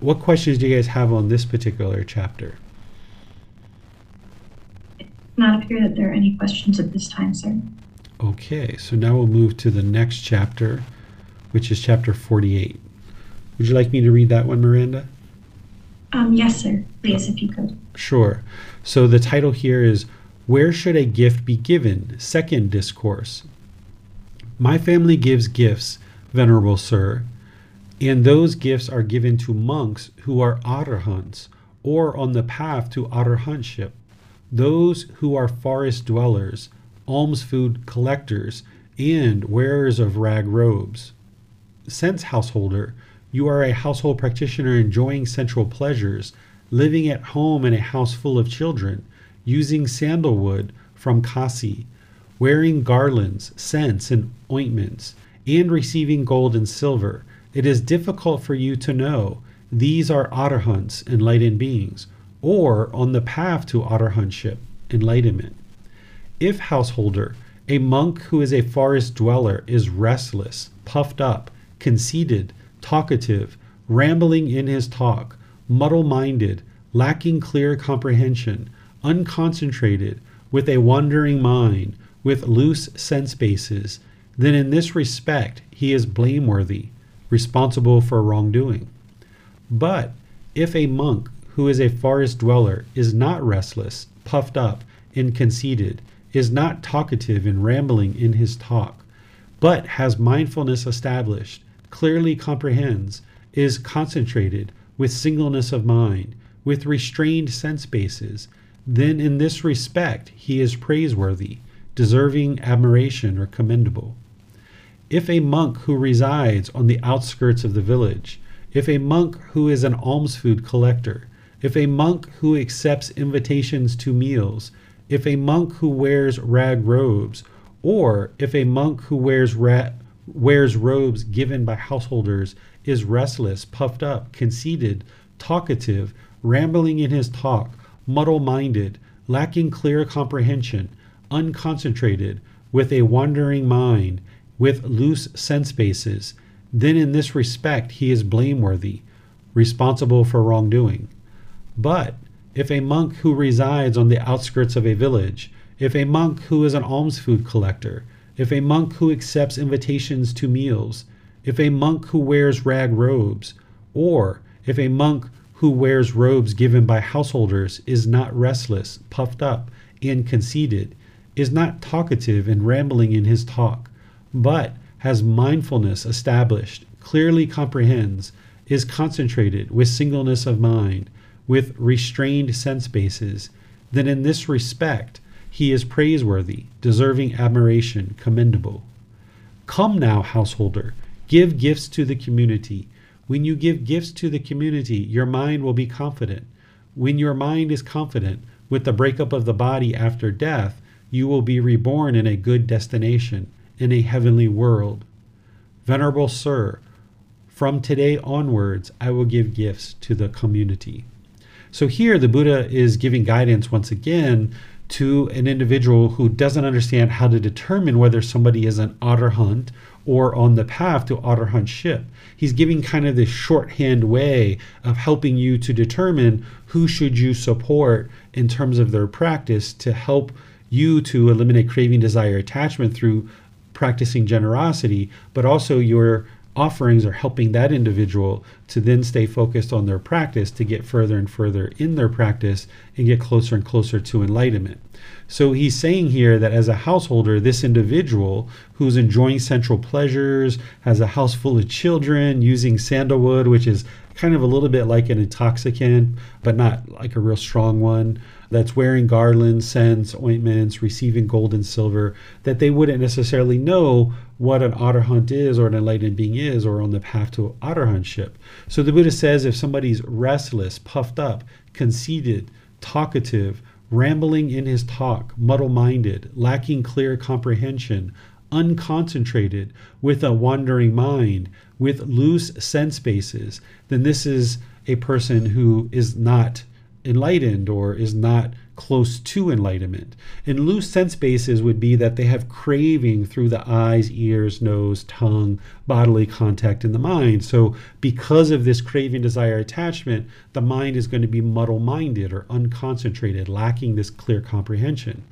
What questions do you guys have on this particular chapter? not appear that there are any questions at this time, sir. Okay, so now we'll move to the next chapter, which is chapter 48. Would you like me to read that one, Miranda? Um, yes, sir. Please, if you could. Sure. So the title here is Where Should a Gift Be Given? Second Discourse. My family gives gifts, Venerable Sir, and those gifts are given to monks who are arahants or on the path to arahantship those who are forest dwellers, alms food collectors, and wearers of rag robes. Sense householder, You are a household practitioner enjoying sensual pleasures, living at home in a house full of children, using sandalwood from Kasi, wearing garlands, scents, and ointments, and receiving gold and silver. It is difficult for you to know these are arahants, enlightened beings, or on the path to arahantship, enlightenment. If, householder, a monk who is a forest dweller is restless, puffed up, conceited, talkative, rambling in his talk, muddle minded, lacking clear comprehension, unconcentrated, with a wandering mind, with loose sense bases, then in this respect he is blameworthy, responsible for wrongdoing. But if a monk who is a forest dweller is not restless, puffed up, and conceited, is not talkative and rambling in his talk, but has mindfulness established, clearly comprehends, is concentrated, with singleness of mind, with restrained sense bases, then in this respect he is praiseworthy, deserving admiration or commendable. If a monk who resides on the outskirts of the village, if a monk who is an alms food collector, if a monk who accepts invitations to meals, if a monk who wears rag robes, or if a monk who wears ra- wears robes given by householders is restless, puffed up, conceited, talkative, rambling in his talk, muddle minded, lacking clear comprehension, unconcentrated, with a wandering mind, with loose sense bases, then in this respect he is blameworthy, responsible for wrongdoing. But if a monk who resides on the outskirts of a village, if a monk who is an alms food collector, if a monk who accepts invitations to meals, if a monk who wears rag robes, or if a monk who wears robes given by householders is not restless, puffed up, and conceited, is not talkative and rambling in his talk, but has mindfulness established, clearly comprehends, is concentrated with singleness of mind, with restrained sense bases, then in this respect he is praiseworthy, deserving admiration, commendable. Come now, householder, give gifts to the community. When you give gifts to the community, your mind will be confident. When your mind is confident, with the breakup of the body after death, you will be reborn in a good destination, in a heavenly world. Venerable Sir, from today onwards, I will give gifts to the community. So here, the Buddha is giving guidance once again to an individual who doesn't understand how to determine whether somebody is an arahant or on the path to arahantship. He's giving kind of this shorthand way of helping you to determine who should you support in terms of their practice to help you to eliminate craving, desire, attachment through practicing generosity, but also your offerings are helping that individual to then stay focused on their practice to get further and further in their practice and get closer and closer to enlightenment. So he's saying here that as a householder, this individual who's enjoying sensual pleasures, has a house full of children, using sandalwood, which is kind of a little bit like an intoxicant, but not like a real strong one, that's wearing garlands, scents, ointments, receiving gold and silver, that they wouldn't necessarily know what an arahant is or an enlightened being is or on the path to arahantship. So the Buddha says if somebody's restless, puffed up, conceited, talkative, rambling in his talk, muddle minded, lacking clear comprehension, unconcentrated, with a wandering mind, with loose sense bases, then this is a person who is not enlightened or is not close to enlightenment. And loose sense bases would be that they have craving through the eyes, ears, nose, tongue, bodily contact in the mind. So, because of this craving, desire, attachment, the mind is going to be muddle minded or unconcentrated, lacking this clear comprehension.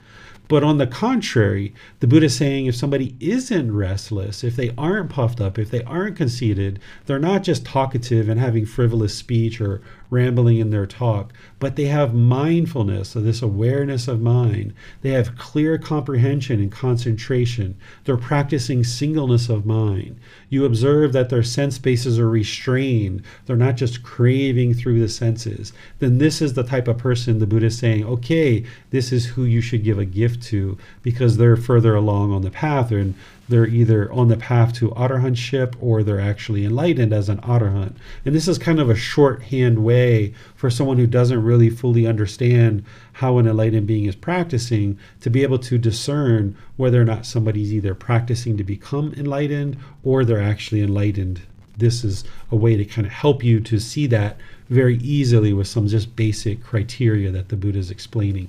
But on the contrary, the Buddha is saying if somebody isn't restless, if they aren't puffed up, if they aren't conceited, they're not just talkative and having frivolous speech or rambling in their talk, but they have mindfulness, so this awareness of mind. They have clear comprehension and concentration. They're practicing singleness of mind. You observe that their sense bases are restrained. They're not just craving through the senses. Then this is the type of person the Buddha is saying, okay, this is who you should give a gift to because they're further along on the path and they're either on the path to arahantship or they're actually enlightened as an arahant. And this is kind of a shorthand way for someone who doesn't really fully understand how an enlightened being is practicing to be able to discern whether or not somebody's either practicing to become enlightened or they're actually enlightened. This is a way to kind of help you to see that very easily with some just basic criteria that the Buddha is explaining.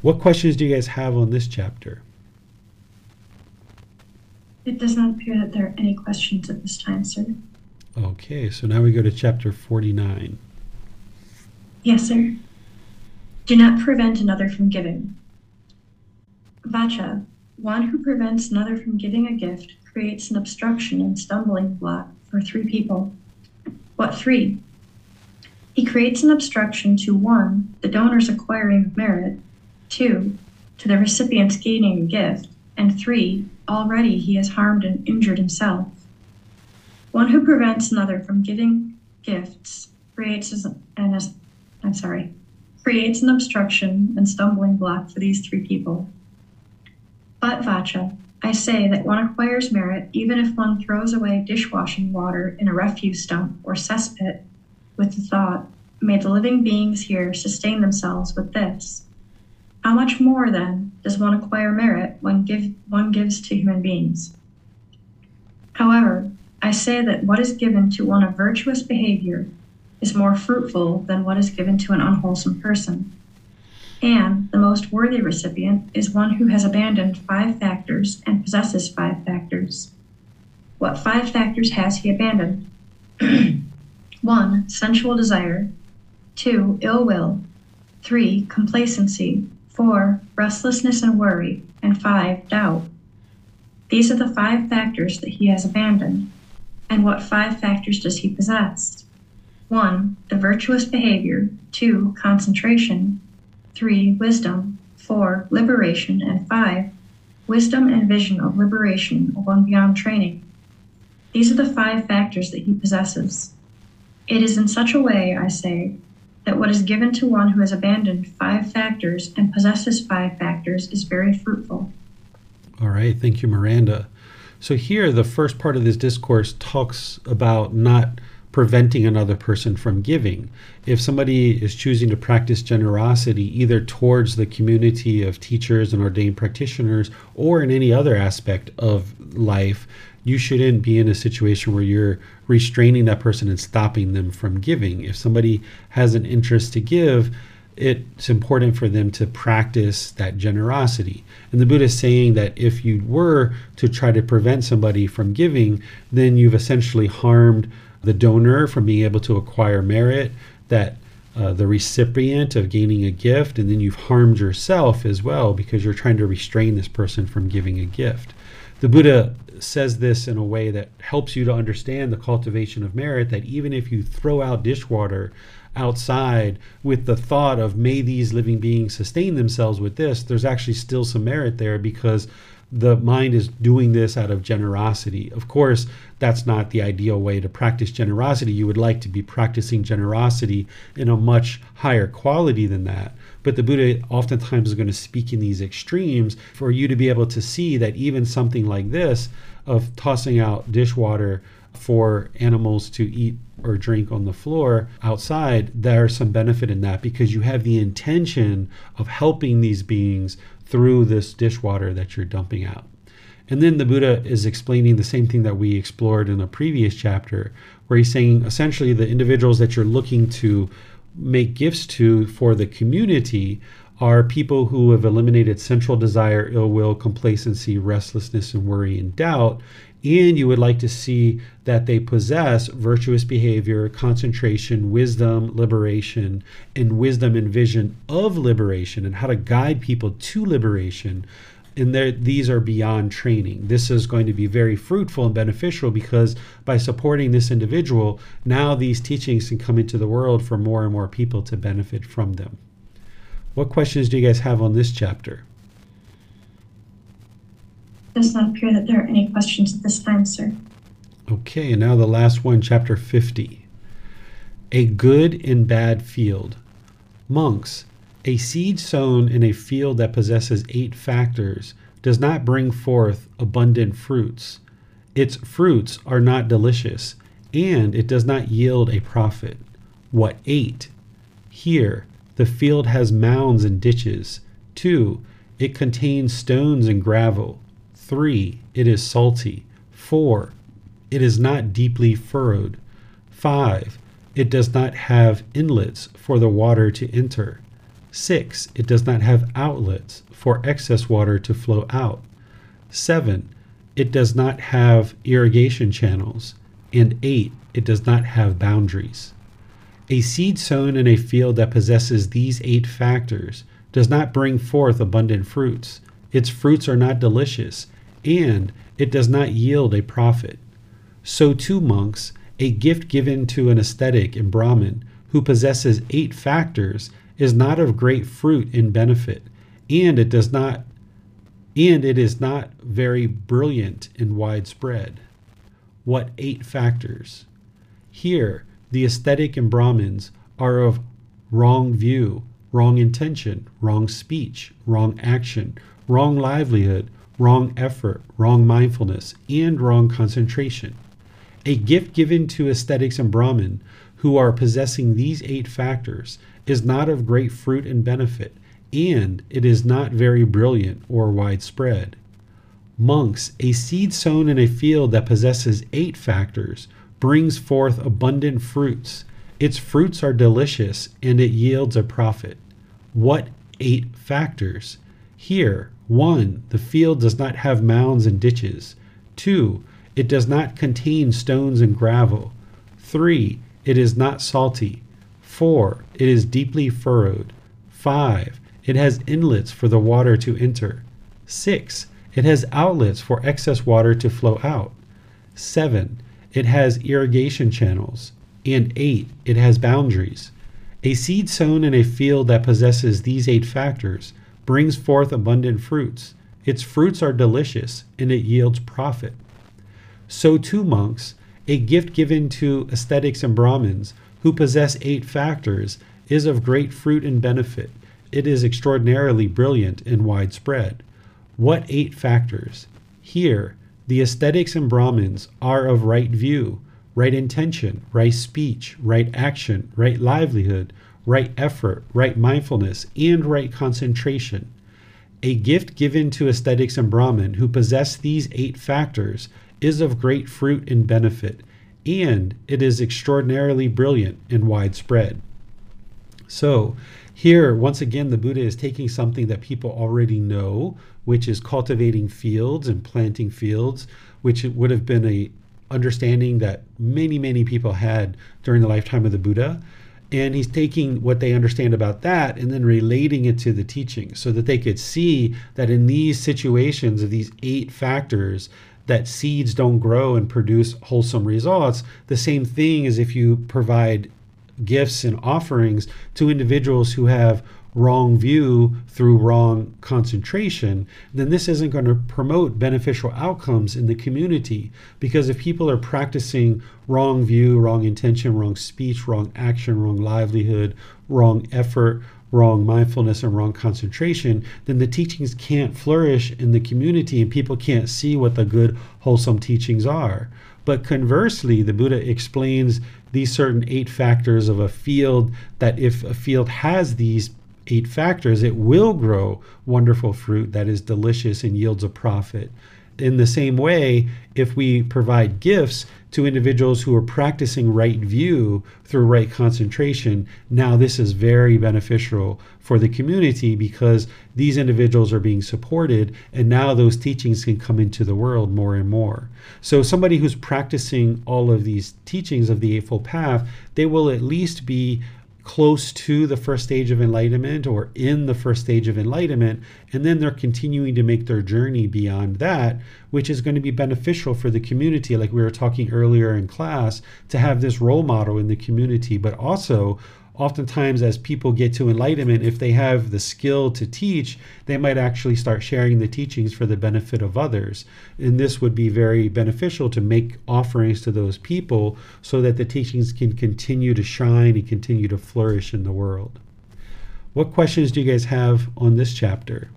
What questions do you guys have on this chapter? It does not appear that there are any questions at this time, sir. Okay, so now we go to chapter 49. Yes, sir. Do not prevent another from giving. Vaccha, one who prevents another from giving a gift creates an obstruction and stumbling block for three people. What three? He creates an obstruction to one, the donor's acquiring merit, two, to the recipient's gaining a gift, and three, already he has harmed and injured himself. One who prevents another from giving gifts creates an, I'm sorry, creates an obstruction and stumbling block for these three people. But Vaccha, I say that one acquires merit even if one throws away dishwashing water in a refuse dump or cesspit with the thought, may the living beings here sustain themselves with this. How much more, then, does one acquire merit when give, one gives to human beings? However, I say that what is given to one of virtuous behavior is more fruitful than what is given to an unwholesome person. And the most worthy recipient is one who has abandoned five factors and possesses five factors. What five factors has he abandoned? 1. Sensual desire. 2. Ill will. 3. Complacency. 4. Restlessness and worry. And 5. Doubt. These are the five factors that he has abandoned. And what five factors does he possess? 1. The virtuous behavior. 2. Concentration. 3. Wisdom. 4. Liberation. And 5. Wisdom and vision of liberation one beyond training. These are the five factors that he possesses. It is in such a way, I say, that what is given to one who has abandoned five factors and possesses five factors is very fruitful. All right, thank you, Miranda. So, here, the first part of this discourse talks about not preventing another person from giving. If somebody is choosing to practice generosity either towards the community of teachers and ordained practitioners or in any other aspect of life, you shouldn't be in a situation where you're restraining that person and stopping them from giving. If somebody has an interest to give, it's important for them to practice that generosity. And the Buddha is saying that if you were to try to prevent somebody from giving, then you've essentially harmed the donor from being able to acquire merit, that uh, the recipient of gaining a gift, and then you've harmed yourself as well because you're trying to restrain this person from giving a gift. The Buddha says this in a way that helps you to understand the cultivation of merit that even if you throw out dishwater outside with the thought of may these living beings sustain themselves with this, there's actually still some merit there because the mind is doing this out of generosity. Of course, that's not the ideal way to practice generosity. You would like to be practicing generosity in a much higher quality than that. But the Buddha oftentimes is going to speak in these extremes for you to be able to see that even something like this of tossing out dishwater for animals to eat or drink on the floor outside, there's some benefit in that because you have the intention of helping these beings through this dishwater that you're dumping out. And then the Buddha is explaining the same thing that we explored in a previous chapter, where he's saying essentially the individuals that you're looking to make gifts to for the community are people who have eliminated sensual desire, ill will, complacency, restlessness, and worry and doubt. And you would like to see that they possess virtuous behavior, concentration, wisdom, liberation, and wisdom and vision of liberation and how to guide people to liberation. And these are beyond training. This is going to be very fruitful and beneficial because by supporting this individual, now these teachings can come into the world for more and more people to benefit from them. What questions do you guys have on this chapter? Does not appear that there are any questions at this time, sir. Okay, and now the last one, chapter 50. A good and bad field. Monks, a seed sown in a field that possesses eight factors does not bring forth abundant fruits. Its fruits are not delicious, and it does not yield a profit. What eight? Here, the field has mounds and ditches. Two, it contains stones and gravel. Three, it is salty. Four, it is not deeply furrowed. Five, it does not have inlets for the water to enter. Six, it does not have outlets for excess water to flow out. Seven, it does not have irrigation channels. And eight, it does not have boundaries. A seed sown in a field that possesses these eight factors does not bring forth abundant fruits. Its fruits are not delicious, and it does not yield a profit. So, too, monks, a gift given to an ascetic in Brahmin who possesses eight factors is not of great fruit and benefit, and it does not and it is not very brilliant and widespread. What eight factors? Here, the ascetic and Brahmins are of wrong view, wrong intention, wrong speech, wrong action, wrong livelihood, wrong effort, wrong mindfulness, and wrong concentration. A gift given to ascetics and Brahmin who are possessing these eight factors is not of great fruit and benefit, and it is not very brilliant or widespread. Monks, a seed sown in a field that possesses eight factors brings forth abundant fruits. Its fruits are delicious and it yields a profit. What eight factors? Here, 1. The field does not have mounds and ditches. 2. It does not contain stones and gravel. 3. It is not salty. 4. It is deeply furrowed. 5. It has inlets for the water to enter. 6. It has outlets for excess water to flow out. 7. It has irrigation channels. And 8. It has boundaries. A seed sown in a field that possesses these eight factors brings forth abundant fruits. Its fruits are delicious, and it yields profit. So, too, monks, a gift given to ascetics and Brahmins who possess eight factors is of great fruit and benefit it is extraordinarily brilliant and widespread. What eight factors? Here, the ascetics and Brahmins are of right view, right intention, right speech, right action, right livelihood, right effort, right mindfulness, and right concentration. A gift given to ascetics and Brahmin who possess these eight factors is of great fruit and benefit, and it is extraordinarily brilliant and widespread. So, here, once again, the Buddha is taking something that people already know, which is cultivating fields and planting fields, which would have been a understanding that many, many people had during the lifetime of the Buddha. And he's taking what they understand about that and then relating it to the teaching so that they could see that in these situations of these eight factors, that seeds don't grow and produce wholesome results. The same thing as if you provide gifts and offerings to individuals who have wrong view through wrong concentration, then this isn't going to promote beneficial outcomes in the community. Because if people are practicing wrong view, wrong intention, wrong speech, wrong action, wrong livelihood, wrong effort, wrong mindfulness, and wrong concentration, then the teachings can't flourish in the community and people can't see what the good, wholesome teachings are. But conversely, the Buddha explains these certain eight factors of a field that if a field has these eight factors, it will grow wonderful fruit that is delicious and yields a profit. In the same way, if we provide gifts to individuals who are practicing right view through right concentration, now this is very beneficial for the community because these individuals are being supported and now those teachings can come into the world more and more. So, somebody who's practicing all of these teachings of the Eightfold Path, they will at least be close to the first stage of enlightenment or in the first stage of enlightenment, and then they're continuing to make their journey beyond that, which is going to be beneficial for the community, like we were talking earlier in class, to have this role model in the community, but also oftentimes as people get to enlightenment if they have the skill to teach they might actually start sharing the teachings for the benefit of others and this would be very beneficial to make offerings to those people so that the teachings can continue to shine and continue to flourish in the world what questions do you guys have on this chapter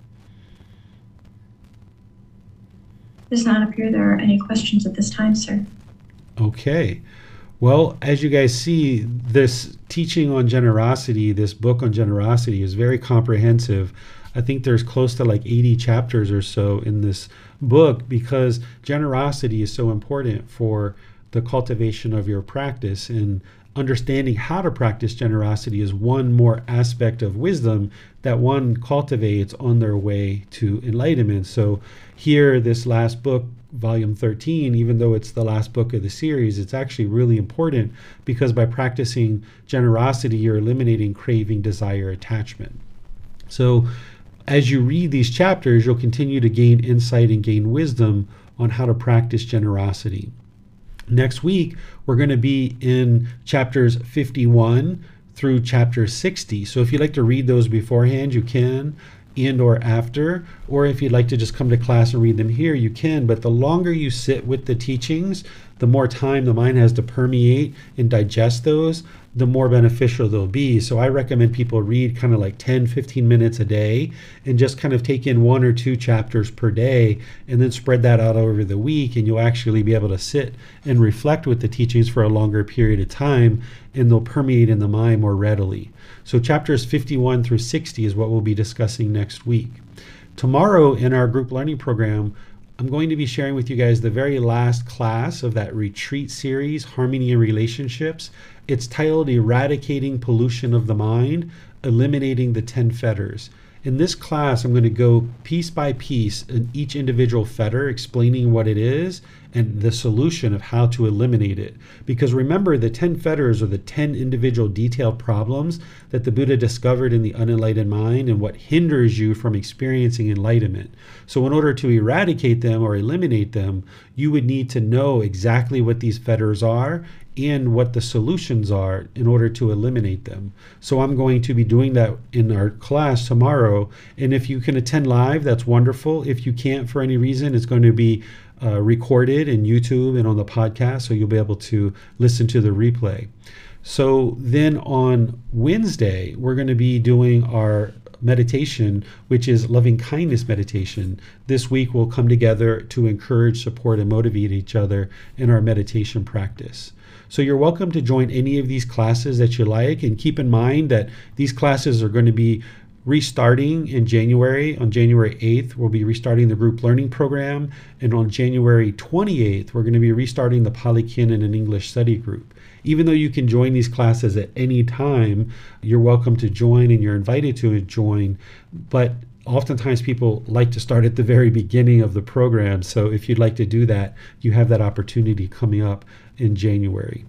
does not appear there are any questions at this time, sir. Okay. Well, as you guys see, this teaching on generosity, this book on generosity, is very comprehensive. I think there's close to like 80 chapters or so in this book because generosity is so important for the cultivation of your practice. And understanding how to practice generosity is one more aspect of wisdom that one cultivates on their way to enlightenment. So, here, this last book, volume 13, even though it's the last book of the series, it's actually really important because by practicing generosity, you're eliminating craving, desire, attachment. So, as you read these chapters, you'll continue to gain insight and gain wisdom on how to practice generosity. Next week, we're going to be in chapters 51 through chapter 60. So if you'd like to read those beforehand, you can and or after or if you'd like to just come to class and read them here you can but the longer you sit with the teachings the more time the mind has to permeate and digest those the more beneficial they'll be. So I recommend people read kind of like 10, 15 minutes a day and just kind of take in one or two chapters per day and then spread that out over the week. And you'll actually be able to sit and reflect with the teachings for a longer period of time and they'll permeate in the mind more readily. So chapters 51 through 60 is what we'll be discussing next week. Tomorrow in our group learning program, I'm going to be sharing with you guys the very last class of that retreat series, Harmony and Relationships. It's titled Eradicating Pollution of the Mind, Eliminating the 10 Fetters. In this class, I'm going to go piece by piece in each individual fetter, explaining what it is and the solution of how to eliminate it. Because remember, the 10 fetters are the 10 individual detailed problems that the Buddha discovered in the unenlightened mind and what hinders you from experiencing enlightenment. So, in order to eradicate them or eliminate them, you would need to know exactly what these fetters are and what the solutions are in order to eliminate them. So I'm going to be doing that in our class tomorrow. And if you can attend live, that's wonderful. If you can't for any reason, it's going to be uh, recorded in YouTube and on the podcast, so you'll be able to listen to the replay. So then on Wednesday, we're going to be doing our meditation, which is loving kindness meditation. This week we'll come together to encourage, support, and motivate each other in our meditation practice. So you're welcome to join any of these classes that you like, and keep in mind that these classes are going to be restarting in January. On January 8th, we'll be restarting the group learning program. And on January 28th, we're going to be restarting the Canon and English study group. Even though you can join these classes at any time, you're welcome to join and you're invited to join. But oftentimes people like to start at the very beginning of the program. So if you'd like to do that, you have that opportunity coming up in January.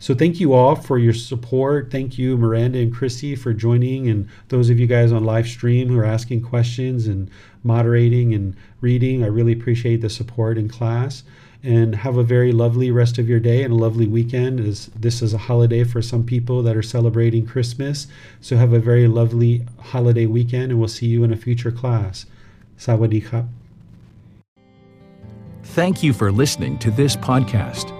So thank you all for your support. Thank you, Miranda and Chrissy, for joining, and those of you guys on live stream who are asking questions and moderating and reading. I really appreciate the support in class. And have a very lovely rest of your day and a lovely weekend. As this is a holiday for some people that are celebrating Christmas. So have a very lovely holiday weekend, and we'll see you in a future class. Sawadee Thank you for listening to this podcast.